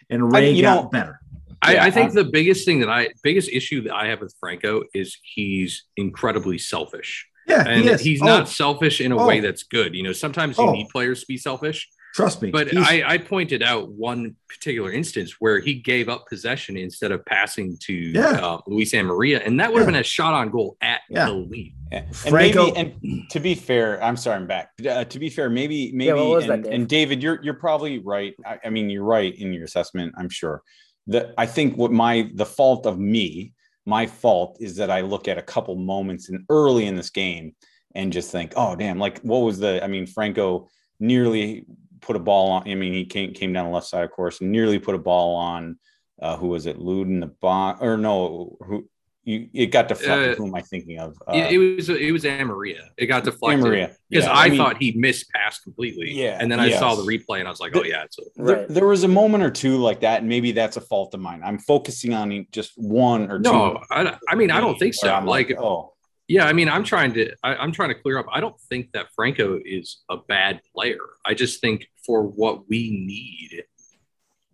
And Ray you got know- better. I, Yeah, I think I'm- the biggest thing that I biggest issue that I have with Franco is he's incredibly selfish. Yeah, And he is. he's Oh, not selfish in a Oh. way that's good. You know, sometimes you Oh. need players to be selfish. trust me. But I, I pointed out one particular instance where he gave up possession instead of passing to Yeah. uh, Luis Amarilla, and that would have been a shot on goal at Yeah. the lead. Yeah. And Franco- maybe, and to be fair, I'm sorry, I'm back. Uh, to be fair, maybe, maybe, Yeah, what that, and, Dave? and David, you're you're probably right. I, I mean, you're right in your assessment. I'm sure that I think what my the fault of me, my fault is that I look at a couple moments in early in this game and just think, oh damn, like what was the? I mean, Franco nearly put a ball on. I mean, he came came down the left side, of course, and nearly put a ball on. Uh, who was it? Lod in the box, or no? Who you? It got deflected. Uh, who am I thinking of? Uh, it, it was it was Amarilla. It got deflected Maria. because Yeah, I, mean, thought he missed pass completely. Yeah, and then I yes. saw the replay and I was like, oh yeah, it's a, there, Right. there was a moment or two like that, and maybe that's a fault of mine. I'm focusing on just one or two. no. I, I mean, I don't think so. I'm Like, oh, yeah, I mean, I'm trying to I, I'm trying to clear up. I don't think that Franco is a bad player. I just think for what we need,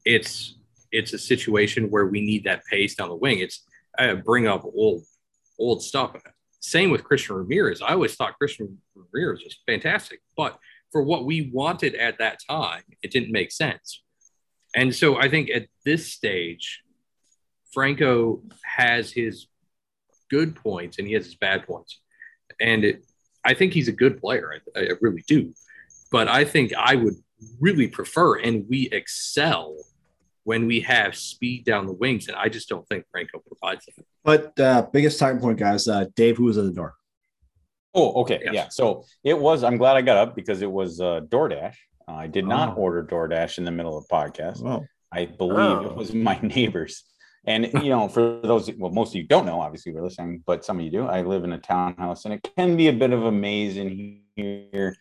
it's it's a situation where we need that pace down the wing. It's I bring up old old stuff. Same with Christian Ramirez. I always thought Christian Ramirez was fantastic, but for what we wanted at that time, it didn't make sense. And so I think at this stage, Franco has his good points and he has his bad points. And it, I think he's a good player. I, I really do. But I think I would really prefer, and we excel when we have speed down the wings. And I just don't think Franco provides that. but uh, biggest talking point, guys. Uh, Dave, who was at the door? oh, okay, Yes. yeah. So it was. I'm glad I got up because it was uh, DoorDash. Uh, I did not Oh. order DoorDash in the middle of the podcast. Well, I believe Oh. it was my neighbors. And you know, for those, well, most of you don't know, obviously, we're listening, but some of you do. I live in a townhouse, and it can be a bit of a maze in here.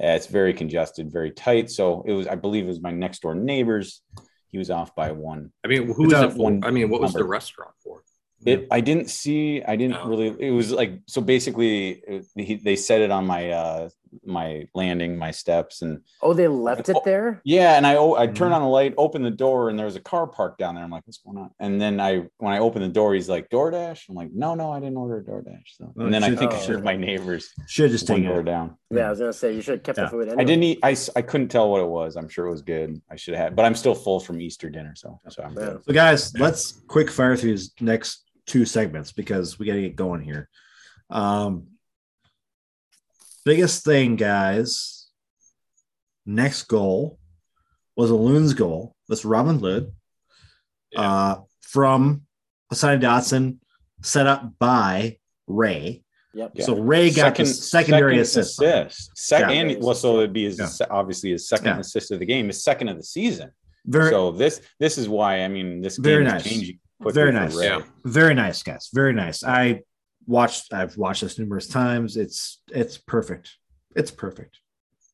Uh, it's very congested, very tight. So it was, I believe, it was my next door neighbors. He was off by one. I mean, who was it for? one I mean, what was the restaurant for? It, I didn't see. I didn't Oh. really. It was like so. Basically, it, he, they said it on my uh my landing, my steps, and Oh, they left it Oh, there. yeah. And I o- I turned on the light, opened the door, and there was a car parked down there. I'm like, what's going on? And then I when I opened the door, he's like, DoorDash. I'm like, no, no, I didn't order a DoorDash. So, Oh, and then I think oh. it's just my neighbors should have just one taken door it. down. Yeah, I was gonna say you should have kept Yeah. the food. Anyway. I didn't eat. I couldn't tell what it was. I'm sure it was good. I should have had, but I'm still full from Easter dinner, so so I'm good. So, guys, let's quick fire through these next two segments because we got to get going here. Um, biggest thing, guys. Next goal was a Loon's goal. That's Robin Lod uh, from Hassani Dotson, set up by Ray. Yep. Yeah. So Ray got the secondary second assist. assist. Second, Yeah. and well, so it'd be his Yeah. obviously his second Yeah. assist of the game, his second of the season. Very, so this this is why I mean this Very game nice. is changing quickly Very for nice. Ray. Yeah. very nice, guys. Very nice. I watched. I've watched this numerous times. It's it's perfect. It's perfect.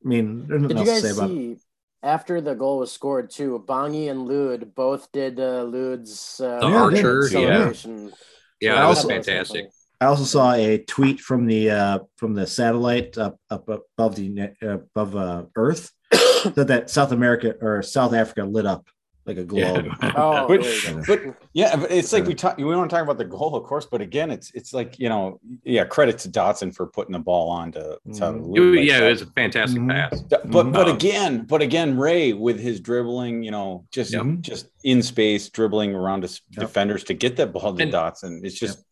I mean, there's nothing Did you else to guys say about. it. see after the goal was scored too? Bongi and Lod both did uh, Lod's uh, The Archer, yeah. celebration. Yeah, I that was fantastic. I also saw a tweet from the uh, from the satellite up up above the uh, above uh, Earth that that South America or South Africa lit up like a globe. Oh, But- there you go. but yeah, but it's like we talk. We want to talk about the goal, of course, but again, it's it's like you know, yeah, credit to Dotson for putting the ball on to, to Mhm. Lou like yeah, that. it was a fantastic Mhm. pass. But but Um, again, but again, Ray with his dribbling, you know, just Yep. just in space, dribbling around his Yep. defenders to get that ball to And- Dotson. It's just,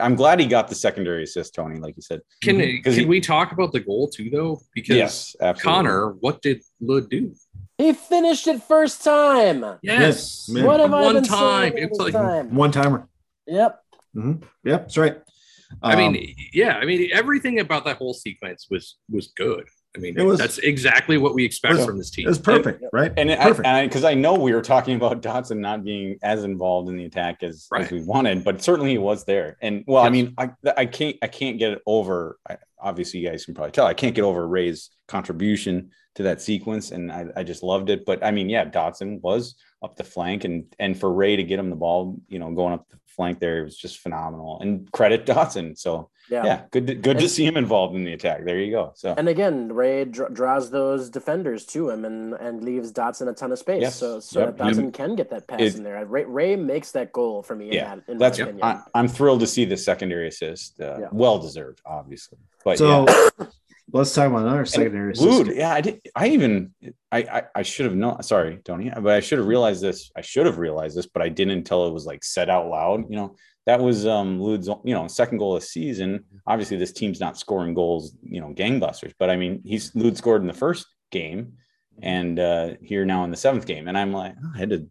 I'm glad he got the secondary assist, Tony, like you said. Can Mhm. 'Cause can he- we talk about the goal too, though? Because yes, absolutely. Connor, what did Lod do? He finished it first time. Yes. Yeah. What have I One been time. saying It's like- time? One timer. Yep. Yep, that's right. I Um, mean, yeah, I mean, everything about that whole sequence was was good. I mean, It was- that's exactly what we expect was- from this team. it was perfect, right? And it, Perfect. I because I, know we were talking about Dotson not being as involved in the attack as, as we wanted, but certainly he was there. And well, I mean, I I can't I can't get it over. I, obviously, you guys can probably tell I can't get over Ray's contribution to that sequence, and I, I just loved it. But I mean, yeah, Dotson was up the flank, and and for Ray to get him the ball, you know, going up the flank there, it was just phenomenal. And credit Dotson. So Yeah. yeah, good to, good to see him involved in the attack. There you go. So And again, Ray dr- draws those defenders to him and, and leaves Dotson a ton of space. Yes. So so Yep. that Dotson can get that pass It- in there. Ray, Ray makes that goal for me. Yeah. In that, in that's my. I, I'm thrilled to see the secondary assist. Uh, Yeah. Well deserved, obviously. But so yeah. let's talk about another secondary Lod, assist. yeah, I did. I even, I, I, I should have known. Sorry, Tony, but I should have realized this. I should have realized this, but I didn't until it was like said out loud. You know, that was um Lod's, you know, second goal of the season. Obviously, this team's not scoring goals, you know, gangbusters. But I mean, he's Lod scored in the first game, and uh here now in the seventh game, and I'm like, oh, I had to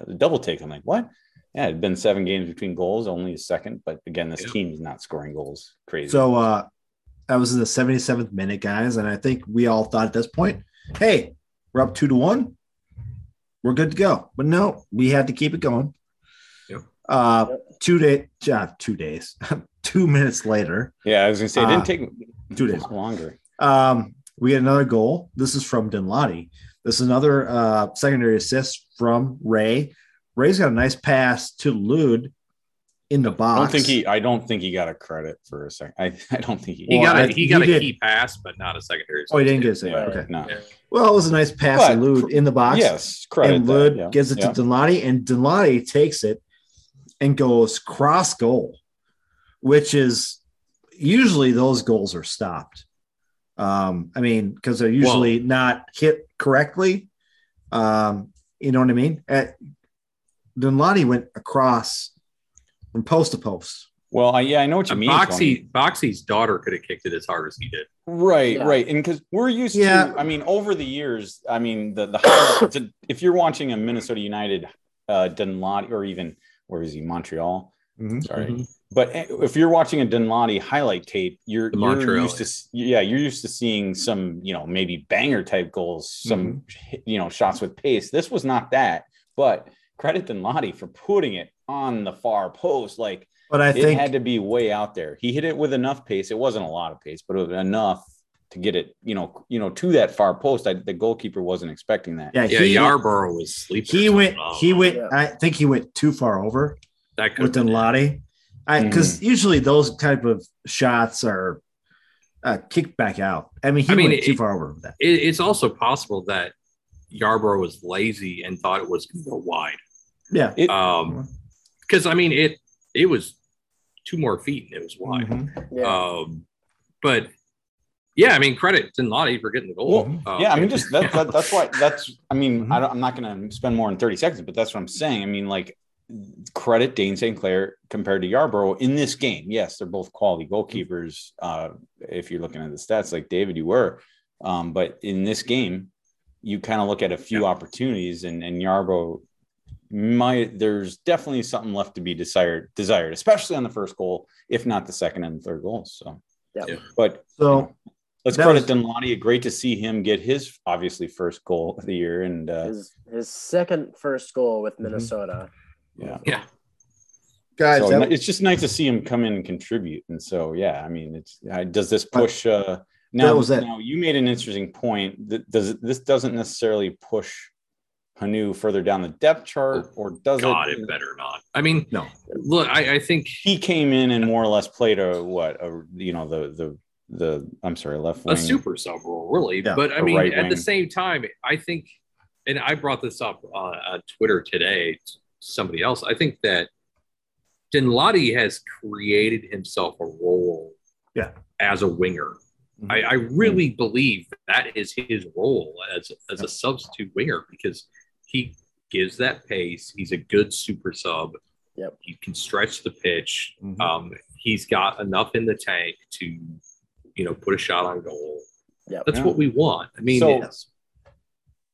a double take. I'm like, what? Yeah, it had been seven games between goals, only a second. But again, this Yeah. team is not scoring goals. Crazy. So uh that was in the 77th minute, guys. And I think we all thought at this point, hey, we're up two to one. We're good to go. But no, we had to keep it going. Yep. Uh two day uh, two days, two minutes later. yeah, I was gonna say it didn't Uh, take two days. longer. Um, we get another goal. This is from Danladi. This is another uh, secondary assist from Ray. Ray's got a nice pass to Lod in the box. I don't think he. I don't think he got a credit for a second. I, I don't think he. he Well, got a I- he got he a did. key pass, but not a secondary. Oh, he didn't get a assist. save. Yeah. okay. No. Yeah. Well, it was a nice pass to Lod in the box. Yes, credit. and that, Lod yeah, gives it yeah. to Danladi, and Danladi takes it and goes cross goal, which is usually those goals are stopped. Um, I mean, because they're usually not hit correctly. Um, you know what I mean? At, Danladi went across from post to post. Well, I, yeah, I know what you mean. Boxy Boxy's daughter could have kicked it as hard as he did. Right, Yeah. right, and because we're used Yeah. to. I mean, over the years, I mean, the the highlights, if you're watching a Minnesota United, uh, Danladi, or even where is he, Montreal? Sorry, Mhm. But eh, if you're watching a Danladi highlight tape, you're, you're used to yeah, you're used to seeing some you know maybe banger type goals, some you know shots with pace. This was not that, but credit Danladi for putting it on the far post. Like But I it think had to be way out there. He hit it with enough pace. It wasn't a lot of pace, but it was enough to get it you know you know to that far post. I, the goalkeeper wasn't expecting that. yeah, Yeah, he, Yarbrough was sleeping. he went he went Yeah. I think he went too far over. that could with Danladi. I Mm-hmm. because usually those type of shots are uh, kicked back out. I mean, he I mean, went too far over with that. It, it's also possible that Yarbrough was lazy and thought it was going to go wide. Yeah. It- Um, because I mean it it was two more feet and it was wide. Mhm. Yeah. Um, but yeah, I mean credit to Lottie for getting the goal. Well, Uh, yeah, I mean, just that, that that's why that's. I mean, Mhm. I don't, I'm not going to spend more than 30 seconds, but that's what I'm saying. I mean, like credit Dayne St. Clair compared to Yarbrough in this game. Yes, they're both quality goalkeepers. Uh, if you're looking at the stats, like David, you were, um, but in this game, you kind of look at a few opportunities, and and Yarbrough might. There's definitely something left to be desired, desired, especially on the first goal, if not the second and third goals. So, Yeah. Yeah. but So Let's credit was- Danladi. Great to see him get his obviously first goal of the year, and uh, his his second first goal with Mhm. Minnesota. yeah, Yeah. guys, so that- it's just nice to see him come in and contribute. And so, yeah, I mean, it's uh, does this push? Uh, now, That was it. now you made an interesting point. That does this doesn't necessarily push Hunou further down the depth chart, or does God, it? it better not. I mean, No. look, I, I think He came in and more or less played a what a you know the the the I'm sorry left wing a super sub role, really. Yeah, but I mean, right at the same time, I think, and I brought this up uh, on Twitter today. Somebody else, I think that Danladi has created himself a role, Yeah. as a winger. Mhm. I, I really believe that is his role as as a substitute winger because he gives that pace. He's a good super sub. Yep. He can stretch the pitch. Mhm. Um, he's got enough in the tank to, you know, put a shot on goal. Yep. That's Yeah. what we want. I mean, So- it's-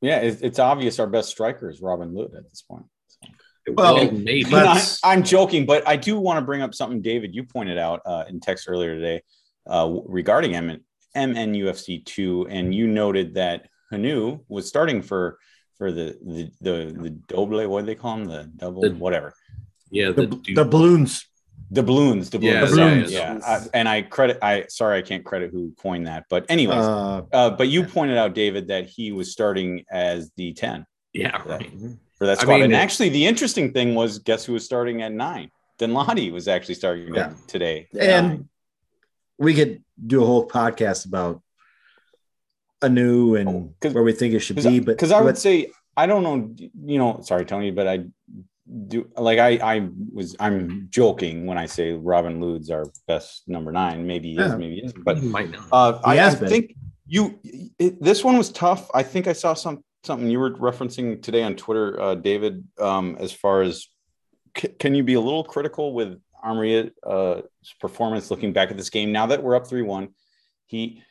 Yeah, it's, it's obvious our best striker is Robin Lod at this point. So. Well, well, maybe. but- I, I'm joking, but I do want to bring up something, David, you pointed out uh, in text earlier today uh, regarding M- MNUFC two, and you noted that Hunou was starting for for the the the, the double. What do they call them? The double, The- whatever. yeah, The, the, dude, the balloons. The balloons, the Yeah, balloons, the yeah, balloons. yeah. I- and I credit. I sorry, I can't credit who coined that, but anyways, uh, Uh, but you pointed out, David, that he was starting as the ten yeah, right. for that I mean, and it- actually, the interesting thing was, guess who was starting at nine? Danladi was actually starting Yeah. today. and we could do a whole podcast about Hunou and Oh, 'cause- where we think it should be. But because I would say I don't know, you know, sorry Tony, but I do like I I was I'm joking when I say Robin Lod's our best number nine. Maybe he is, Yeah. maybe he isn't. But But might not. uh, I, I think you it, this one was tough. I think I saw some something you were referencing today on Twitter, uh, David. Um, as far as c- can you be a little critical with Armory's uh, performance looking back at this game now that we're up three one? He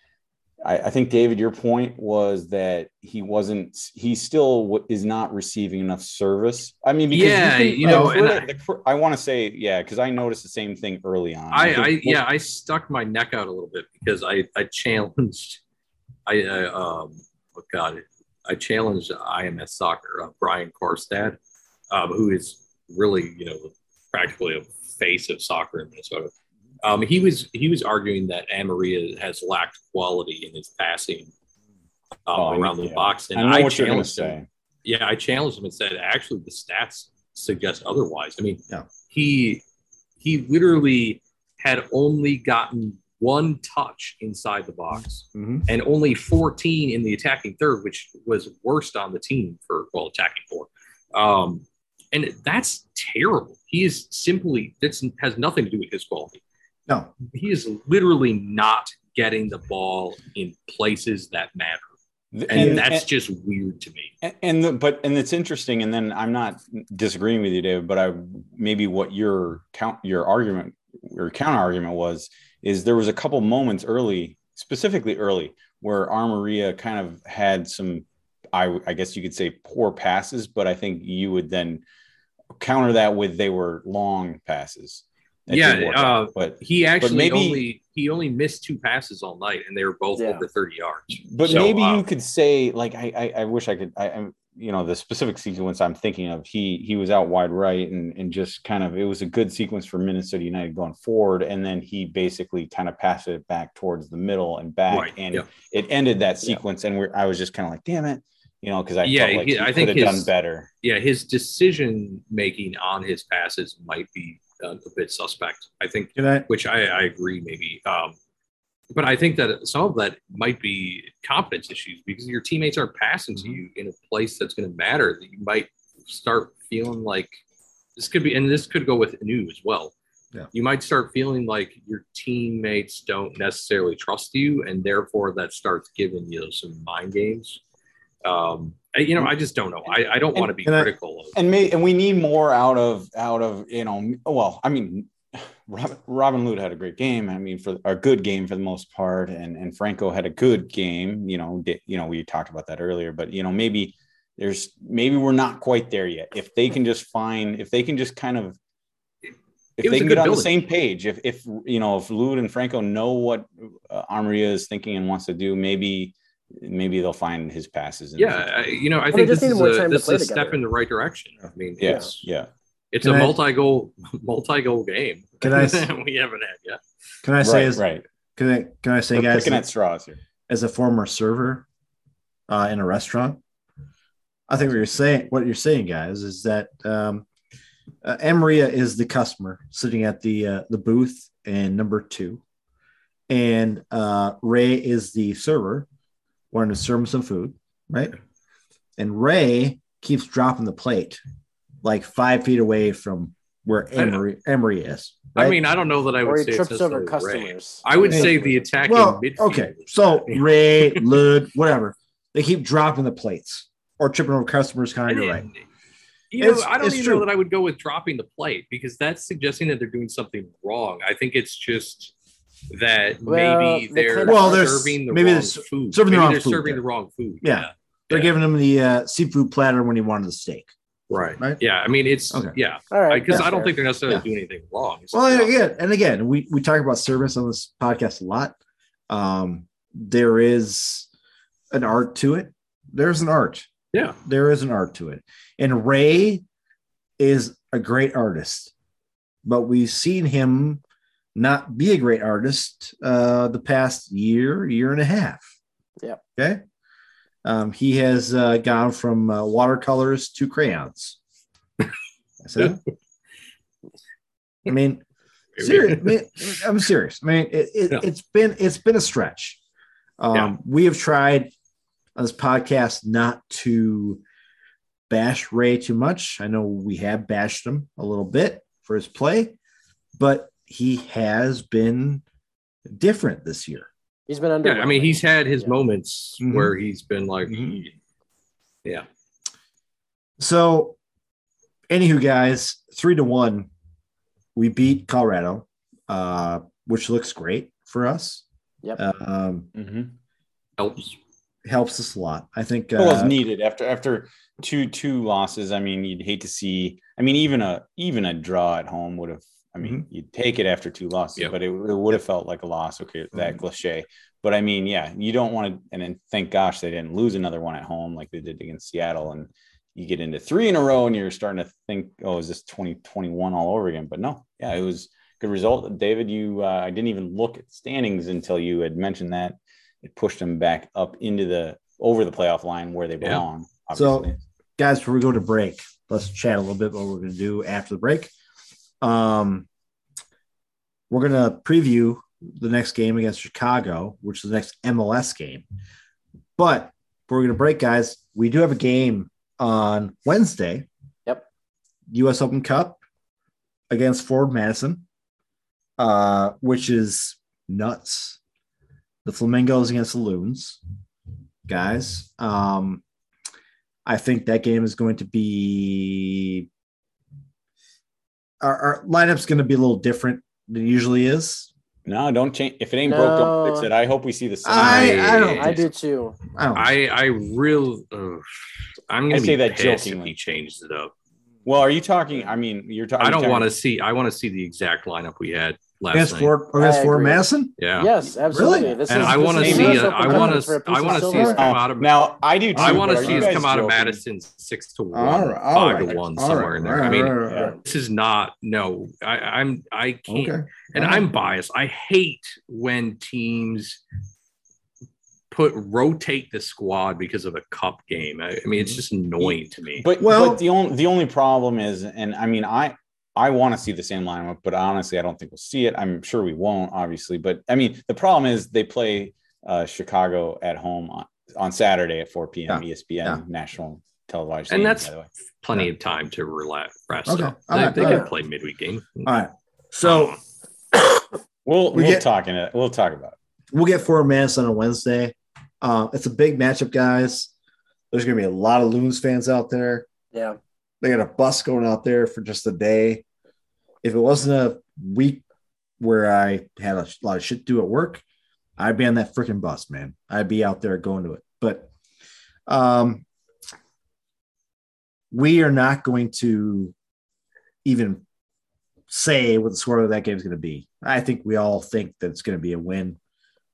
I, I think David, your point was that he wasn't. He still is not receiving enough service. I mean, because Yeah, can- you the know, and the I, want to say, yeah, because I noticed the same thing early on. I, I yeah, I stuck my neck out a little bit because I I challenged, I uh, um, oh god, I challenged IMS Soccer uh, Brian Quarstad, um, who is really you know practically a face of soccer in Minnesota. Um, he was he was arguing that Amarilla has lacked quality in his passing um, Oh, around the box, and I I, what you're going challenged him say. yeah, I challenged him and said, actually, the stats suggest otherwise. I mean, Yeah. he he literally had only gotten one touch inside the box Mhm. and only 14 in the attacking third, which was worst on the team for well attacking four. Um, and that's terrible. He is simply this has nothing to do with his quality. No, He is literally not getting the ball in places that matter. And, And, that's just weird to me. and, and the, but and it's interesting. And then I'm not disagreeing with you, David. But I maybe what your count your argument your counter argument was is there was a couple moments early, specifically early, where Amarilla kind of had some, I, I guess you could say poor passes, but I think you would then counter that with they were long passes. That Yeah, did out. uh, but He actually maybe- only he only missed two passes all night, and they were both Yeah. over thirty yards. but So, maybe uh, you could say like I, I I wish I could I am you know the specific sequence I'm thinking of he he was out wide right and and just kind of it was a good sequence for Minnesota United going forward and then he basically kind of passed it back towards the middle and back Right, and yeah. it ended that sequence and we're I was just kind of like damn it you know because I Yeah, felt like he- he, I could think have his- done better Yeah, his decision making on his passes might be a bit suspect. I think, I? which I, I agree, maybe. Um, but I think that some of that might be confidence issues because your teammates aren't passing to Mhm. you in a place that's going to matter. That you might start feeling like this could be, and this could go with new as well. Yeah. You might start feeling like your teammates don't necessarily trust you, and therefore that starts giving you some mind games. Um, you know, I just don't know. I, I don't want to be And critical of. and may and we need more out of out of you know well i mean robin, robin Lod had a great game i mean for a good game for the most part and and franco had a good game you know di- you know we talked about that earlier but you know maybe there's maybe we're not quite there yet if they can just find if they can just kind of if they can get on the same page if if you know if Lod and franco know what uh, Amarilla is thinking and wants to do maybe maybe they'll find his passes in Yeah, I, you know, I they think this need is more a, time to this is a step in the right direction. I mean, yes it's, yeah it's Can a I- multi-goal, multi-goal game. Can I s- we haven't had yet. Can I say right as right can I can I say We're guys picking at straws here as a former server uh, in a restaurant, I think what you're saying, what you're saying, guys, is that um, uh, Maria is the customer sitting at the uh, the booth and number two, and uh, Ray is the server wanting to serve him some food, right? And Ray keeps dropping the plate like five feet away from where Emery, Emery is. I mean, I don't know that I would he say trips over necessarily Ray. customers. I would Yeah. say the attacking well, midfield. okay. So Ray, Lod, whatever, they keep dropping the plates or tripping over customers. Kind of you're right. You know, It's- I don't even true. know that I would go with dropping the plate because that's suggesting that they're doing something wrong. I think it's just that Well, maybe they they're Well, they're serving the maybe they're wrong food. serving the wrong they're food serving there. the wrong food. Yeah. They're Yeah. giving him the uh, seafood platter when he wanted the steak. right. Right. Yeah, I mean it's Okay. yeah All right. because I don't fair. think they're necessarily Yeah. doing anything wrong. It's Well, just- again, and again, we we talk about service on this podcast a lot. Um, there is an art to it. There's an art. yeah, There is an art to it, and Ray is a great artist, but we've seen him not be a great artist uh, the past year, year and a half. Yeah. Okay. Um, he has uh, gone from uh, watercolors to crayons. I said. I mean, serious. I mean, I'm serious. I mean, it, it, Yeah. it's been it's been a stretch. Um, Yeah. We have tried on this podcast not to bash Ray too much. I know we have bashed him a little bit for his play, but he has been different this year. He's been under. Yeah, I mean he's had his Yeah. moments Mhm. where he's been like, Mhm. yeah, So, anywho, guys, three to one, we beat Colorado, uh, which looks great for us. Yep. Um, Mhm. helps. helps us a lot. I think. Well, it's Uh, needed after after two two losses. I mean, you'd hate to see. I mean, even a even a draw at home would have. I mean, you'd take it after two losses, Yeah. but it, it would have felt like a loss. Okay, that cliche. But I mean, yeah, you don't want to. And then thank gosh they didn't lose another one at home like they did against Seattle. And you get into three in a row, and you're starting to think, oh, is this twenty twenty one all over again? But no, yeah, it was good result. David, you, uh, I didn't even look at standings until you had mentioned that it pushed them back up into the over the playoff line where they Yeah. belong. So- guys, before we go to break, let's chat a little bit what we're going to do after the break. Um, we're going to preview the next game against Chicago, which is the next MLS game. But we're going to break, guys, we do have a game on Wednesday. Yep. U.S. Open Cup against Forward Madison, uh, which is nuts. The Flamingos against the Loons, guys. Um, I think that game is going to be our, our lineup's going to be a little different than it usually is. no, don't change. If it ain't broke, don't fix it. I hope we see the same. I- I don't- I do too. I don't. I I real. Uh, I'm gonna be say that pissed if jokingly. he changes it up. well, are you talking? I mean, you're talking. I don't want to see. I want to see the exact lineup we had last against night. Fort against I Fort agree. Madison. Yeah. Yes, absolutely. Really? This And is, I want to see. US A, Open I want to. I want to see silver. us come out of. Now I do. Too, I want to see you us guys come out of? Madison six to one, All right, all five right, to one, all somewhere right, in there. all I mean, right, all right, all right. this is not. No, I, I'm. I can't. Okay. and All right. I'm biased. I hate when teams put rotate the squad because of a cup game. I, I mean, it's mm-hmm. just annoying to me. But Well- but the only the only problem is, and I mean, I I want to see the same lineup, but honestly, I don't think we'll see it. I'm sure we won't, obviously. But I mean, the problem is they play uh, Chicago at home on, on Saturday at 4 p.m. ESPN Yeah. national televised, And game, that's by the way. Plenty of time to relax. Rest Okay. up. All They, right, they can right. play midweek game. All right. So We'll We we'll get- talk in it. We'll talk about it. we'll get four minutes on a Wednesday. Uh, it's a big matchup, guys. There's going to be a lot of Loons fans out there. Yeah. They got a bus going out there for just a day. If it wasn't a week where I had a lot of shit to do at work, I'd be on that freaking bus, man. I'd be out there going to it. But um, we are not going to even say what the score of that game is going to be. I think we all think that it's going to be a win.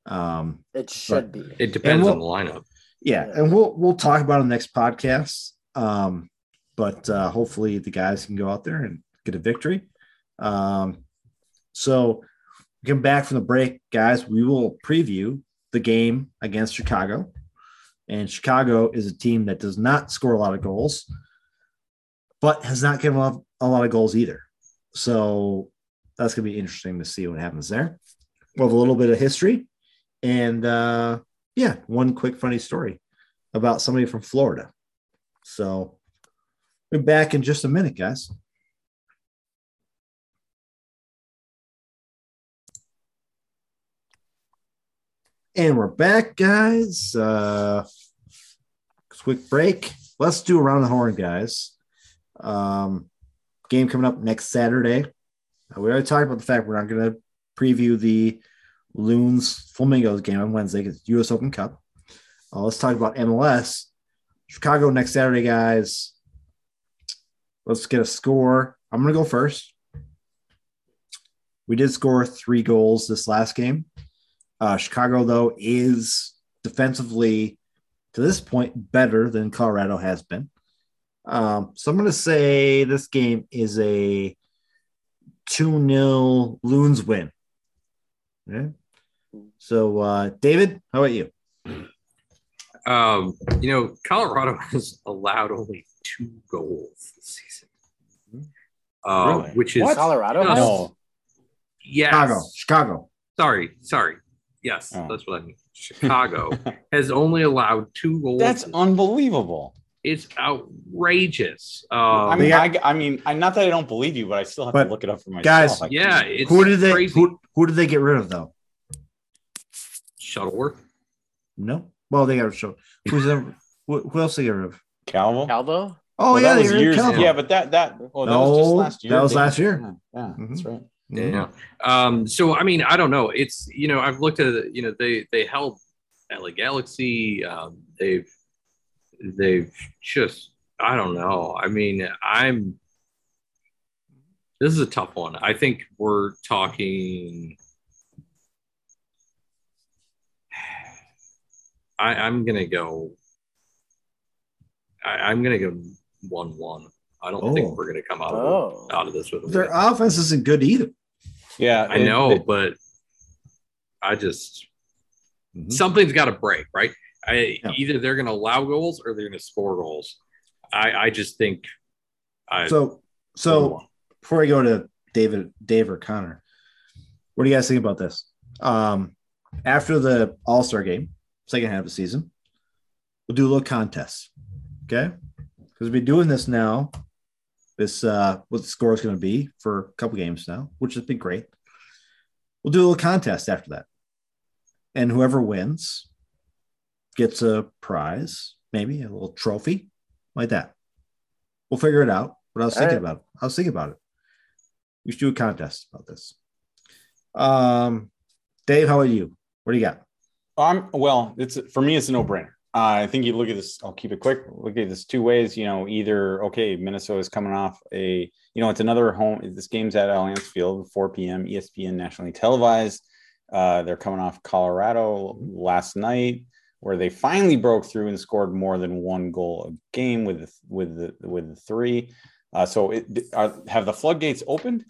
Um, It should be. It depends we'll- on the lineup. yeah, and we'll we'll talk about it in the next podcast. Um, but uh, hopefully the guys can go out there and get a victory. Um, so come back from the break, guys. We will preview the game against Chicago. And Chicago is a team that does not score a lot of goals, but has not given up a lot of goals either. So that's going to be interesting to see what happens there. We'll have a little bit of history. And uh, yeah, one quick funny story about somebody from Florida. So we're back in just a minute, guys. And we're back, guys. Uh, quick break. Let's do around the horn, guys. Um, game coming up next Saturday. Uh, we already talked about the fact we're not going to preview the Loons Flamingos game on Wednesday because U.S. Open Cup. Uh, let's talk about MLS. Chicago next Saturday, guys. Let's get a score. I'm going to go first. We did score three goals this last game. Uh, Chicago, though, is defensively to this point better than Colorado has been. Um, so I'm going to say this game is a 2 0 Loons win. Okay. So, uh, David, how about you? Um, you know, Colorado has allowed only two goals this season, uh, Really? which is What? Colorado just- No, yes. Chicago. Chicago. Sorry, sorry. Yes, Oh. that's what I mean. Chicago has only allowed two goals. that's unbelievable. it's outrageous. Um, I mean, They I, I mean, I, not that I don't believe you, but I still have to look it up for myself. guys, I yeah, it's Who did they crazy. who, who did they get rid of though? Shuttleworth. No. Well, they got rid of show. Who's the, who, who else they get rid of? Calvo. Calvo? Oh Well, yeah, that was got rid of years. Calvo. Yeah, but that that well, that was just No, last year. that was last year. Yeah, yeah, that's Mhm. right. Yeah. Um, so I mean, I don't know. It's you know, I've looked at you know, they they held LA Galaxy. Um, they've they've just I don't know. I mean, I'm this is a tough one. I think we're talking I, I'm gonna go I, I'm gonna go one one. I don't Oh. think we're gonna come out of Oh. out of this with a Their win. offense isn't good either. Yeah, I it- know, it- but I just Mhm. something's got to break, right? I Yeah. either they're going to allow goals or they're going to score goals. I I just think I So, so before I go to David, Dave or Connor, what do you guys think about this? Um, after the All Star game, second half of the season, we'll do a little contest, okay? Because we've been doing this now. This uh, what the score is going to be for a couple games now, which has been great. We'll do a little contest after that, and whoever wins gets a prize, maybe a little trophy, like that. We'll figure it out. But I was All thinking right. about it. I was thinking about it. We should do a contest about this. Um, Dave, how are you? What do you got? I'm well. It's for me. It's a no-brainer. Uh, I think you look at this. I'll keep it quick. Look at this two ways. You know, either okay, Minnesota's coming off a. You know, it's another home. This game's at Allianz Field, 4 p.m. ESPN nationally televised. Uh, they're coming off Colorado last night, where they finally broke through and scored more than one goal a game with the, with the with the three. Uh, so, it, are, have the floodgates opened?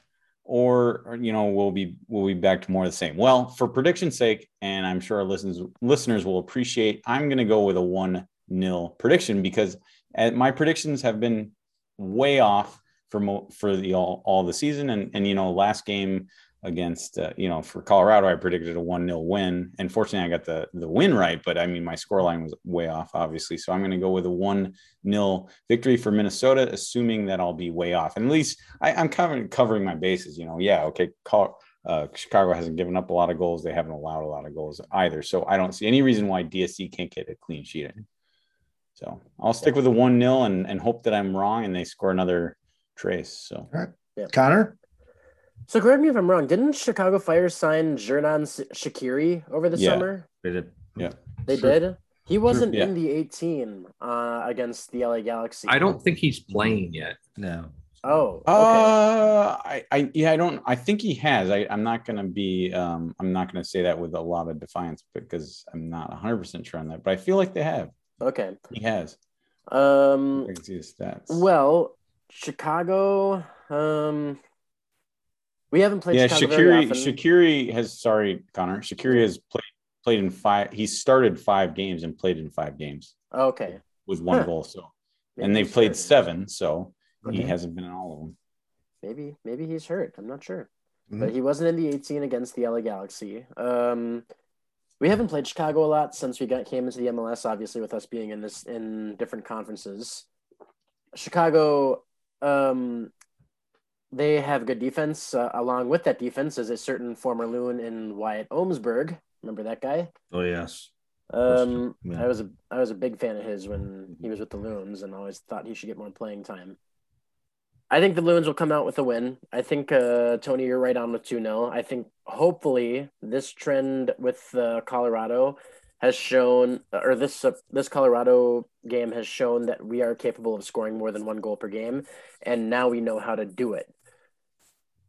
Or, you know we'll be we'll be back to more of the same. Well for prediction's sake and i'm sure our listeners listeners will appreciate i'm going to go with a one nil prediction because uh, my predictions have been way off for mo- for the all, all the season. And and you know last game against uh, you know for colorado i predicted a one nil win and fortunately i got the the win right but i mean my score line was way off obviously so i'm going to go with a one nil victory for minnesota assuming that i'll be way off and at least I, I'm covering covering my bases. You know, yeah, okay. Col- uh, Chicago hasn't given up a lot of goals. They haven't allowed a lot of goals either. So I don't see any reason why DSC can't get a clean sheet. So I'll stick with the one 0 and and hope that I'm wrong and they score another trace. So Connor? So correct me if I'm wrong. Didn't Chicago Fire sign Xherdan Shaqiri over the Yeah. summer? They did. Yeah, they Sure. did. He wasn't Yeah. in the 18 uh, against the LA Galaxy. I don't think he's playing yet. No. Oh, okay. Uh, I, I, yeah, I don't. I think he has. I, I'm not gonna be. Um, I'm not gonna say that with a lot of defiance because I'm not 100 percent sure on that. But I feel like they have. okay. He has. Um. I can see the stats. Well, Chicago. Um. We haven't played yeah, Chicago Shaqiri. Shaqiri has. Sorry, Connor. Shaqiri has played played in five. He started five games and played in five games Okay. with one Huh. goal. So, Maybe and they've played hurt. seven. So he hasn't been in all of them. Maybe maybe he's hurt. I'm not sure. Mhm. But he wasn't in the 18 against the LA Galaxy. Um, we haven't played Chicago a lot since we got came into the MLS. Obviously, with us being in this in different conferences, Chicago, um, they have good defense. Uh, along with that defense is a certain former loon in Wyatt Omsberg. Remember that guy? Oh yes. Um, Yeah. I was a I was a big fan of his when he was with the Loons, and always thought he should get more playing time. I think the Loons will come out with a win. I think uh, Tony, you're right on with two 0 I think hopefully this trend with uh, Colorado has shown, or this uh, this Colorado game has shown that we are capable of scoring more than one goal per game, and now we know how to do it.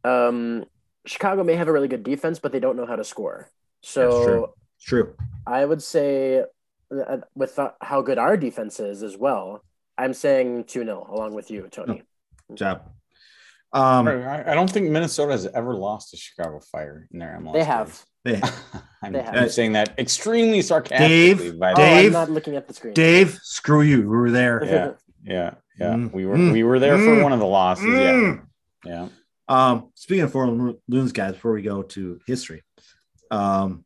Um, Chicago may have a really good defense, but they don't know how to score. So That's true. It's true. I would say, uh, with uh, how good our defense is as well, I'm saying 2 0 along with you, Tony. Good job. Um, I, I don't think Minnesota has ever lost to Chicago Fire in their MLS. They have. hey, I'm, They have. I'm saying that extremely sarcastically. Dave, by the Oh. Dave? I'm not looking at the screen. Dave, screw you. We were there. Yeah, yeah, yeah. Mm, we were mm, we were there for mm, one of the losses. Mm. Yeah, yeah. Um, speaking of foreign loons, guys, before we go to history, um,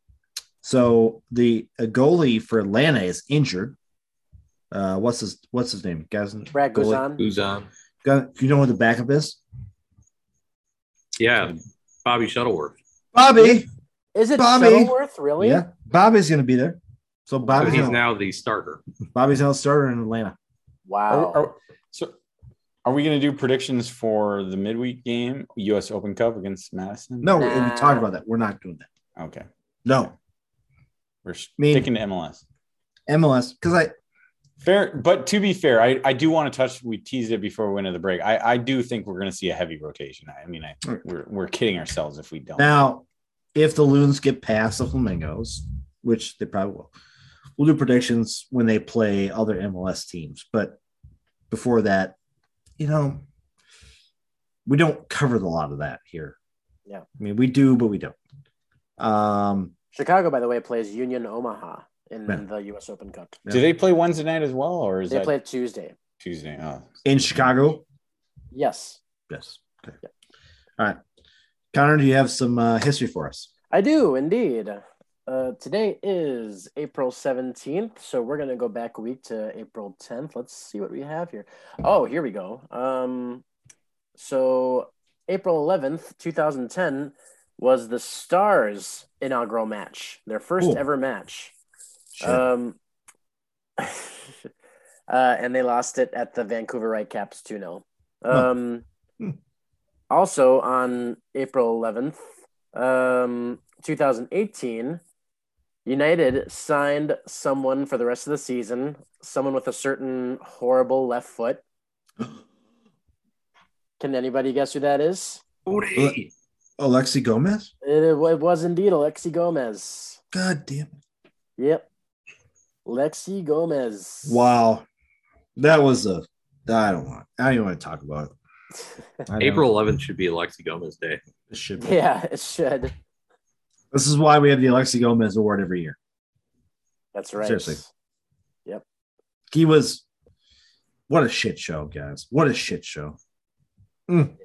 so the goalie for Atlanta is injured. Uh, what's his What's his name? Guys, Brad goalie? Guzan. Guzan. Got- you know who the backup is? Yeah, Bobby Shuttleworth. Bobby. Is it Bobby. Shuttleworth, really? Yeah, Bobby's going to be there. So So Bobby's he's gonna, now the starter. Bobby's now the starter in Atlanta. Wow. Are, are- so, are we going to do predictions for the midweek game, U.S. Open Cup against Madison? No, we- we talked about that. We're not doing that. Okay, No, we're mean- sticking to MLS. MLS because I Fair, but to be fair, I, I do want to touch. We teased it before we went to the break. I, I do think we're going to see a heavy rotation. I mean, I, Right. we're we're kidding ourselves if we don't. now if the Loons get past the Flamingos, which they probably will, we'll do predictions when they play other MLS teams. But before that, you know, we don't cover a lot of that here. Yeah. I mean, we do, but we don't. Um, Chicago, by the way, plays Union Omaha in Yeah. the U.S. Open Cup. Do they play Wednesday night as well, or is They that play Tuesday. Tuesday? Oh, in Chicago. Yes, Yes. Okay. All right. Connor, do you have some uh, history for us? I do indeed. Uh, today is April 17th, so we're going to go back a week to April 10th. Let's see what we have here. Oh, here we go. Um, so, April 11th, 2010, was the Stars' inaugural match, their first ever match. Shit. Um, uh, and they lost it at the Vancouver Whitecaps 2 0. Um, Hmm. Also on April 11th, um, 2018, United signed someone for the rest of the season, someone with a certain horrible left foot. Can anybody guess who that is? Cody. Alexi Gomez? It, it was indeed Alexi Gomez. God damn it. Yep. Lexi Gomez. Wow. That was a I don't want I don't even want to talk about it. April 11th should be Alexi Gomez Day. This should be. Yeah, it should. This is why we have the Alexi Gomez Award every year. That's right. Seriously. Yep. He was what a shit show, guys. What a shit show. Mm.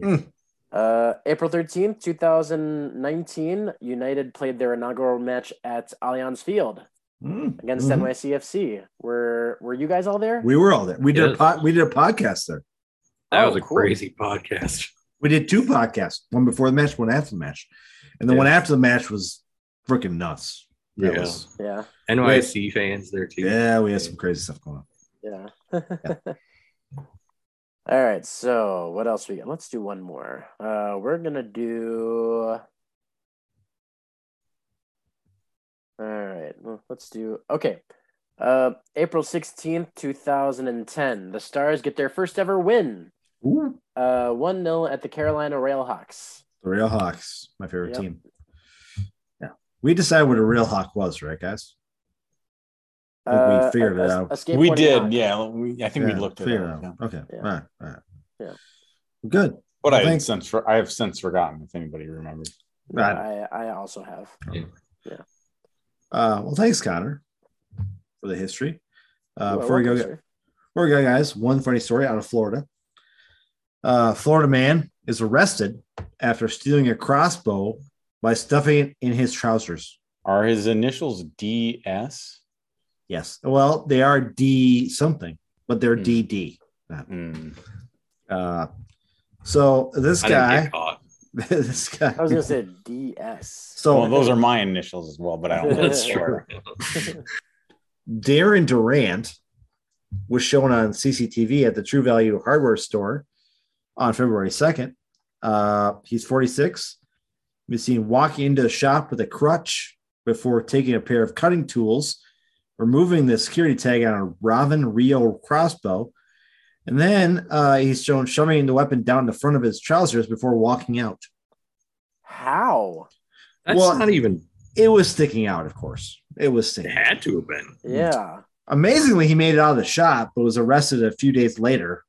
Mm. Uh, April 13th, 2019, United played their inaugural match at Allianz Field Mm. against Mhm. NYCFC. Were Were you guys all there? We were all there. We did a Yes. pod, we did a podcast there. That Oh, was a cool. crazy podcast. We did two podcasts, one before the match, one after the match. And the Yeah. one after the match was freaking nuts. That Yeah. was yeah, NYC fans there too. yeah, we had some crazy stuff going on. yeah. all right. So what else we got? Let's do one more. Uh, we're gonna do. All right. well, Let's do. Okay. Uh, April 16th, 2010. The Stars get their first ever win. Ooh. Uh, 1 0 at the Carolina Railhawks. The Real Hawks, my favorite Yep. team. Yeah. We decided what a real hawk was, right, guys? I think we Uh, figured a- it out. we did, yeah. We, I think we looked at figured it. it yeah. out. Okay. Yeah. All right. All right. Yeah. Good. But I I have think- since for, I have since forgotten if anybody remembers. Yeah, Right. I, I also have. Yeah. Yeah. Uh, well, thanks, Connor, for the history. Uh, Well, before we go, before we go, guys, one funny story out of Florida. Uh, Florida man is arrested after stealing a crossbow by stuffing it in his trousers. Are his initials DS? Yes. Well, they are D something, but they're Hmm. DD. Hmm. Uh, so this I guy, get this guy. I was gonna say DS. So well, those are my initials as well, but I don't know. That's for true. Darren Durant was shown on CCTV at the True Value hardware store on February 2nd. Uh, he's 46. He was seen walking into the shop with a crutch before taking a pair of cutting tools, removing the security tag on a Ravin Rio crossbow. And then uh, he's shown shoving the weapon down the front of his trousers before walking out. How? That's Well- not even. It was sticking out, of course. It was It sticking. had to have been. Yeah. Amazingly, he made it out of the shop, but was arrested a few days later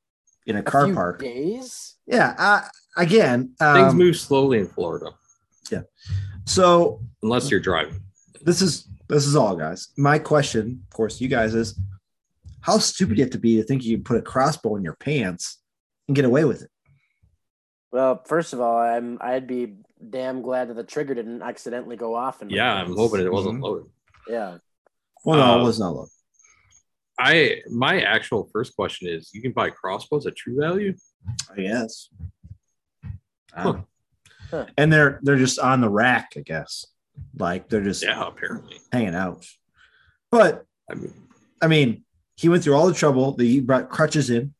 in a A car few park. Days. Yeah. Uh, again, Things um, move slowly in Florida, Yeah. so unless you're driving. this is this is all, guys. My question, of course, to you guys is, how stupid do you have to be to think you can put a crossbow in your pants and get away with it? Well, first of all, I'm I'd be damn glad that the trigger didn't accidentally go off. And my Yeah, I'm hoping it wasn't Mhm. loaded. Yeah. Well, no, Uh, it was not low. I my actual first question is: You can buy crossbows at True Value? I guess. Huh. Huh. And they're they're just on the rack, I guess. Like they're just Yeah, apparently. hanging out. But I mean, I mean, he went through all the trouble. that He brought crutches in,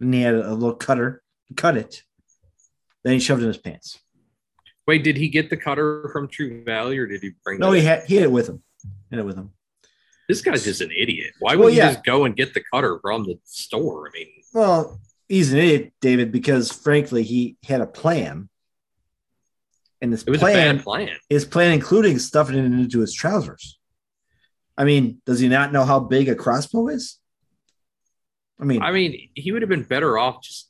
and he had a little cutter, cut it. Then he shoved it in his pants. wait, did he get the cutter from True Value, or did he bring? No, that he had he had it with him. He had it with him. This guy's just an idiot. Why Well, would yeah. he just go and get the cutter from the store? I mean, Well, he's an idiot, David, because frankly, he had a plan, and this it was a plan, bad plan. his plan including stuffing it into his trousers. I mean, does he not know how big a crossbow is? I mean, I mean, he would have been better off just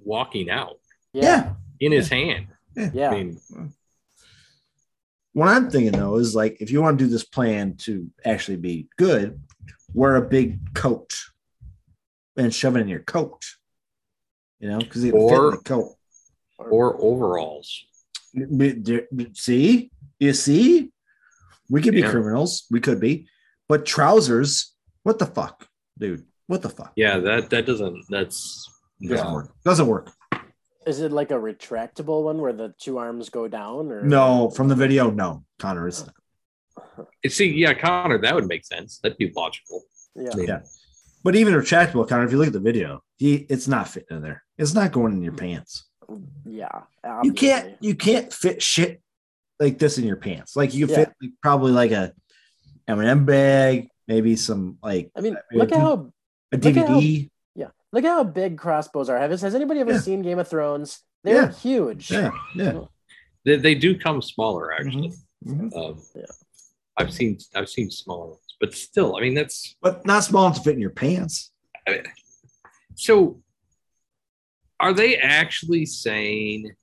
walking out yeah. in his hand. Yeah. I mean, What I'm thinking though is like if you want to do this plan to actually be good, wear a big coat and shove it in your coat. You know, because it fit Or- the coat. or overalls. See, you see, we could be Yeah. criminals. We could be, but trousers. What the fuck, dude? What the fuck? Yeah, that that doesn't. That's Doesn't no. work. Doesn't work. Is it like a retractable one where the two arms go down? Or No, from the video, no. Connor is not. See, yeah, Connor, that would make sense. That'd be logical. Yeah. Yeah. But even retractable, Connor, if you look at the video, he it's not fitting in there. It's not going in your pants. Yeah. You can't you can't fit shit like this in your pants. Like you Yeah. fit like, probably like a M&M bag, maybe some like I mean, mean, look at how a Look at how- DVD. Look at how big crossbows are. Have has anybody ever Yeah. seen Game of Thrones? They're Yeah. huge. Yeah, yeah. They, they do come smaller, actually. Mhm. Um, Yeah. I've seen I've seen smaller ones, but still, I mean, that's But not small enough to fit in your pants. so. Are they actually saying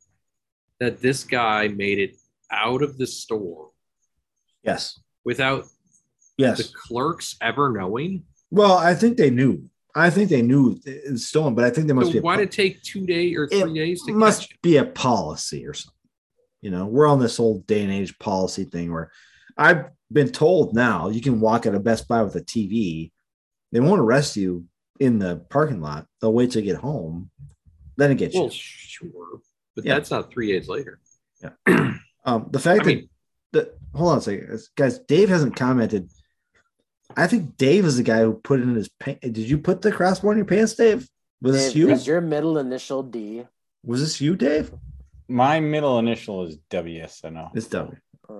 that this guy made it out of the store Yes. without yes the clerks ever knowing? Well, I think they knew. I think they knew it's stolen, but I think there must So be why did it take two days or It three days to must be a policy or something. You know, we're on this old day and age policy thing where I've been told now you can walk out of Best Buy with a TV. They won't arrest you in the parking lot. They'll wait till you get home. Then it gets Well, you. sure, but Yeah. that's not three days later. Yeah. um, the fact I that, mean, that hold on a second, guys. Dave hasn't commented. I think Dave is the guy who put it in his pants. Did you put the crossbow in your pants, Dave? Was this you? Is your middle initial D? Was this you, Dave? My middle initial is WS. I know. It's W. Uh,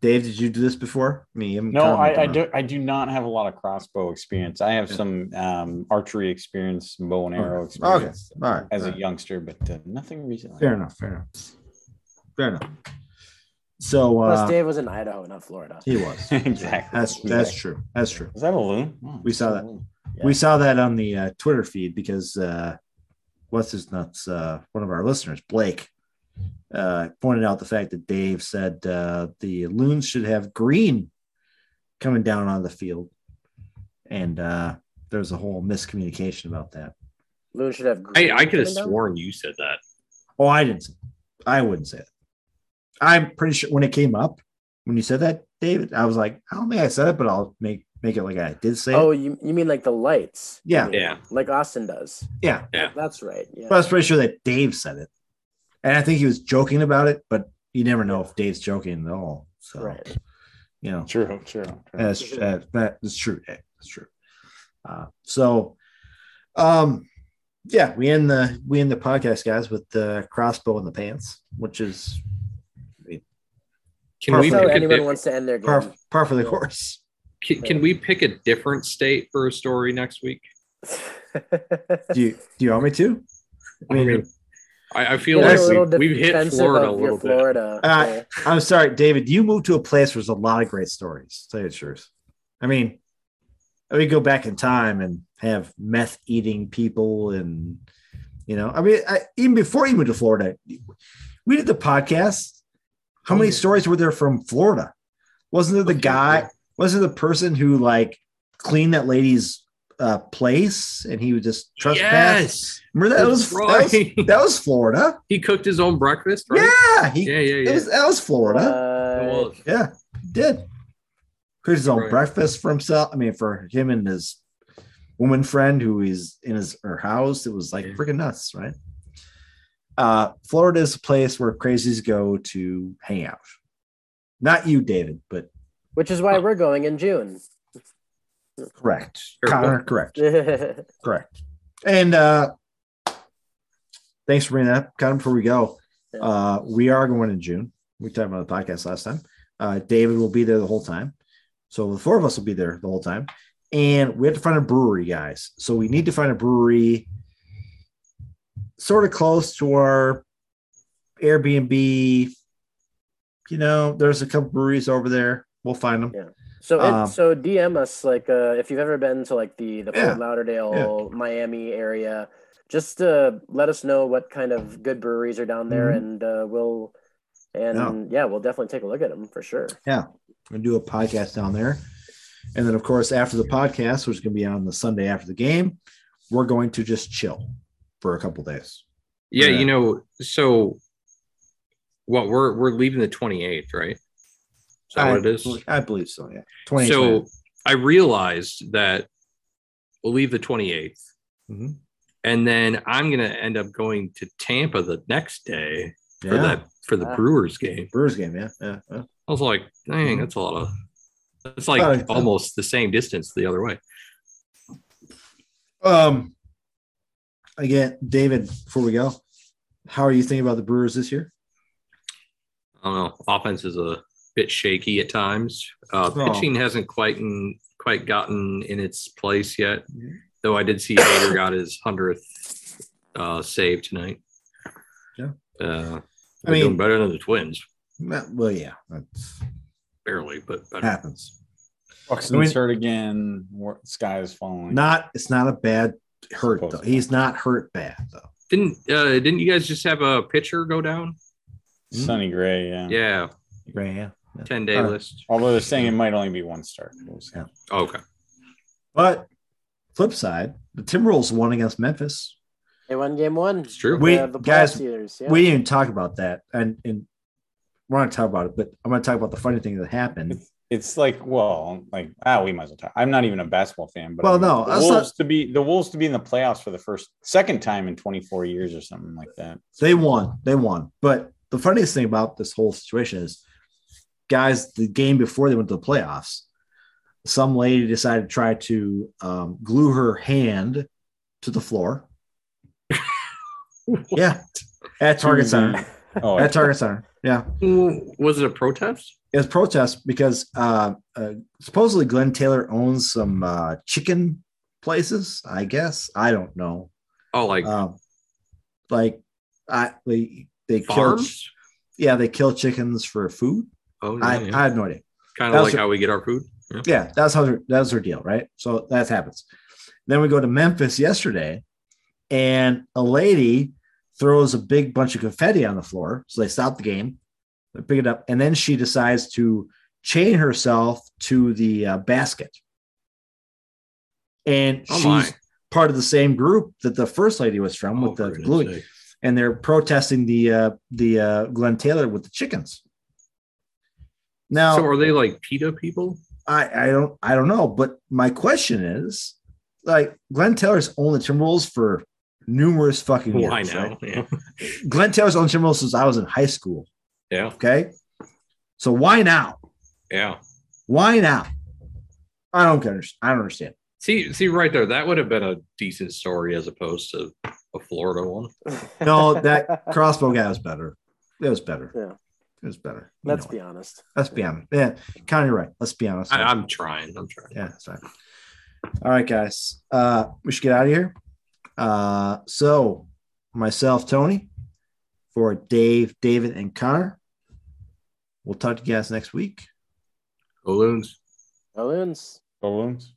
Dave, did you do this before? Me? you haven't No, I, I commented on it. do. I do not have a lot of crossbow experience. I have Yeah. some um, archery experience, bow and arrow Okay. experience All right. as all a right. youngster, but uh, nothing recently. Fair enough. Fair enough. Fair enough. So plus, uh, Dave was in Idaho, not Florida. he was. exactly. That's that's true. That's true. Is that a loon? Oh, We saw that. Yeah. We saw that on the uh, Twitter feed because uh, what's his nuts? Uh, one of our listeners, Blake, uh, pointed out the fact that Dave said uh, the loons should have green coming down on the field, and uh, there was a whole miscommunication about that. Loon should have. I, green I could have coming down? sworn you said that. Oh, I didn't. Say I wouldn't say it. I'm pretty sure when it came up, when you said that, David, I was like, I don't think I said it, but I'll make make it like I did say Oh, it. you you mean like the lights? Yeah. mean, Yeah. Like Austin does. Yeah, yeah, That's right. Yeah. but I was pretty sure that Dave said it, and I think he was joking about it, but you never know if Dave's joking at all. So, Right. you know, True, true. true. That's uh, that is true. Yeah, That's true. Uh, so, um, yeah, we end the we end the podcast, guys, with the crossbow in the pants, which is Can we Perfect. So pick anyone di- wants to end their game. par, par for the course. can, can we pick a different state for a story next week? Do you do you want me to? I I mean, mean, I, I feel like we, we've hit Florida a little bit. Florida. Uh, yeah. I'm sorry, David. You moved to a place where there's a lot of great stories. to Tell you the truth. I mean, we go back in time and have meth eating people, and you know, I mean, I, even before you moved to Florida, we did the podcast. How many Oh, stories were there from Florida? Wasn't there the Okay, guy? yeah. Wasn't the person who like cleaned that lady's uh, place and he would just trespass? Yes, Remember that, that was, That's that was that was Florida. he cooked his own breakfast, right? Yeah, he, yeah, yeah. It yeah. was, that was Florida. Uh, was. Yeah, he did. Cooked his own Right. breakfast for himself. I mean, for him and his woman friend who is in his her house. It was like Yeah. freaking nuts, right? Uh, Florida is a place where crazies go to hang out. Not you, David, but which is why we're going in June. correct. Connor, correct. Correct. And uh thanks for bringing that up. Kind of before we go, uh we are going in June. We talked about the podcast last time. Uh David will be there the whole time. So the four of us will be there the whole time. And we have to find a brewery, guys. So we need to find a brewery sort of close to our Airbnb. You know, there's a couple breweries over there. We'll find them. Yeah. So it, Um, so DM us like uh, if you've ever been to like the the Yeah. Fort Lauderdale, Miami area, just uh, let us know what kind of good breweries are down there, Mhm. and uh, we'll and yeah. we'll definitely take a look at them for sure. Yeah, and do a podcast down there. And then, of course, after the podcast, which is going to be on the Sunday after the game, we're going to just chill for a couple days. Yeah, Yeah. you know, so what we're we're leaving the 28th, right? Is that what it is? I believe so. Yeah. 20. So I realized that we'll leave the 28th. Mhm. And then I'm gonna end up going to Tampa the next day for that for the. Brewers game. Brewers game. Yeah. Yeah. yeah. I was like, dang, Mhm. that's a lot of it's like About a- almost the same distance the other way. Um, again, David, before we go, how are you thinking about the Brewers this year? I don't know. Offense is a bit shaky at times. Uh, Oh. pitching hasn't quite in, quite gotten in its place yet. Mhm. Though I did see Hader got his hundredth uh, save tonight. Yeah. Uh, I they're doing mean- better than the Twins, Well, yeah, that's barely, but better. happens. Buxton's I mean- hurt again. War- Sky is falling. Not, it's not a bad hurt though. He's not hurt bad though. Didn't uh, didn't you guys just have a pitcher go down? Sonny Gray. Yeah. Yeah, Right. Yeah. ten day All right. list. Although they're saying it might only be one start. Yeah. Oh, okay. But flip side, the Timberwolves won against Memphis. They won game one. It's true. We- Uh, the guys, Steelers, yeah. We didn't even talk about that, and and we're going to talk about it. But I'm going to talk about the funny thing that happened. It's like, well, like ah, we might as well talk. I'm not even a basketball fan, but Well, I mean, no, the Wolves not- to be the Wolves to be in the playoffs for the first second time in 24 years or something like that. They won. They won. But the funniest thing about this whole situation is, guys, the game before they went to the playoffs, some lady decided to try to um, glue her hand to the floor. yeah, at Target Center. Oh, At Target Center. Yeah. Was it a protest? it was protest because uh, uh, supposedly Glenn Taylor owns some uh, chicken places. I guess I don't know. Oh, like Um, like I they they kill farms? yeah they kill chickens for food. Oh, yeah, I, yeah. I had no idea. kind of like a- how we get our food. Yeah. Yeah, that's how her, that's her deal, right? So that happens. Then we go to Memphis yesterday, and a lady throws a big bunch of confetti on the floor. So they stop the game, they pick it up, and then she decides to chain herself to the uh, basket. And Oh she's my. part of the same group that the first lady was from Oh, with the gluing. sake. And they're protesting the uh, the uh, Glenn Taylor with the chickens. Now, So are they like PETA people? I, I don't I don't know, but my question is, like Glenn Taylor's owned the Timberwolves for numerous fucking years. Why now? right? Yeah. Glenn Taylor's owned Timberwolves since I was in high school. Yeah. Okay, so why now? Yeah. Why now? I don't understand. I don't understand. See, see right there, that would have been a decent story as opposed to a Florida one. No, that crossbow guy was better. It was better. Yeah. It was better. You Let's be it. honest. Let's be honest. Yeah, kind of right. Let's be honest. I, I'm trying. I'm trying. yeah, it's fine. All right, guys. Uh, we should get out of here. Uh, so myself, Tony, for Dave, David, and Connor. We'll talk to you guys next week. Balloons. Balloons. Balloons.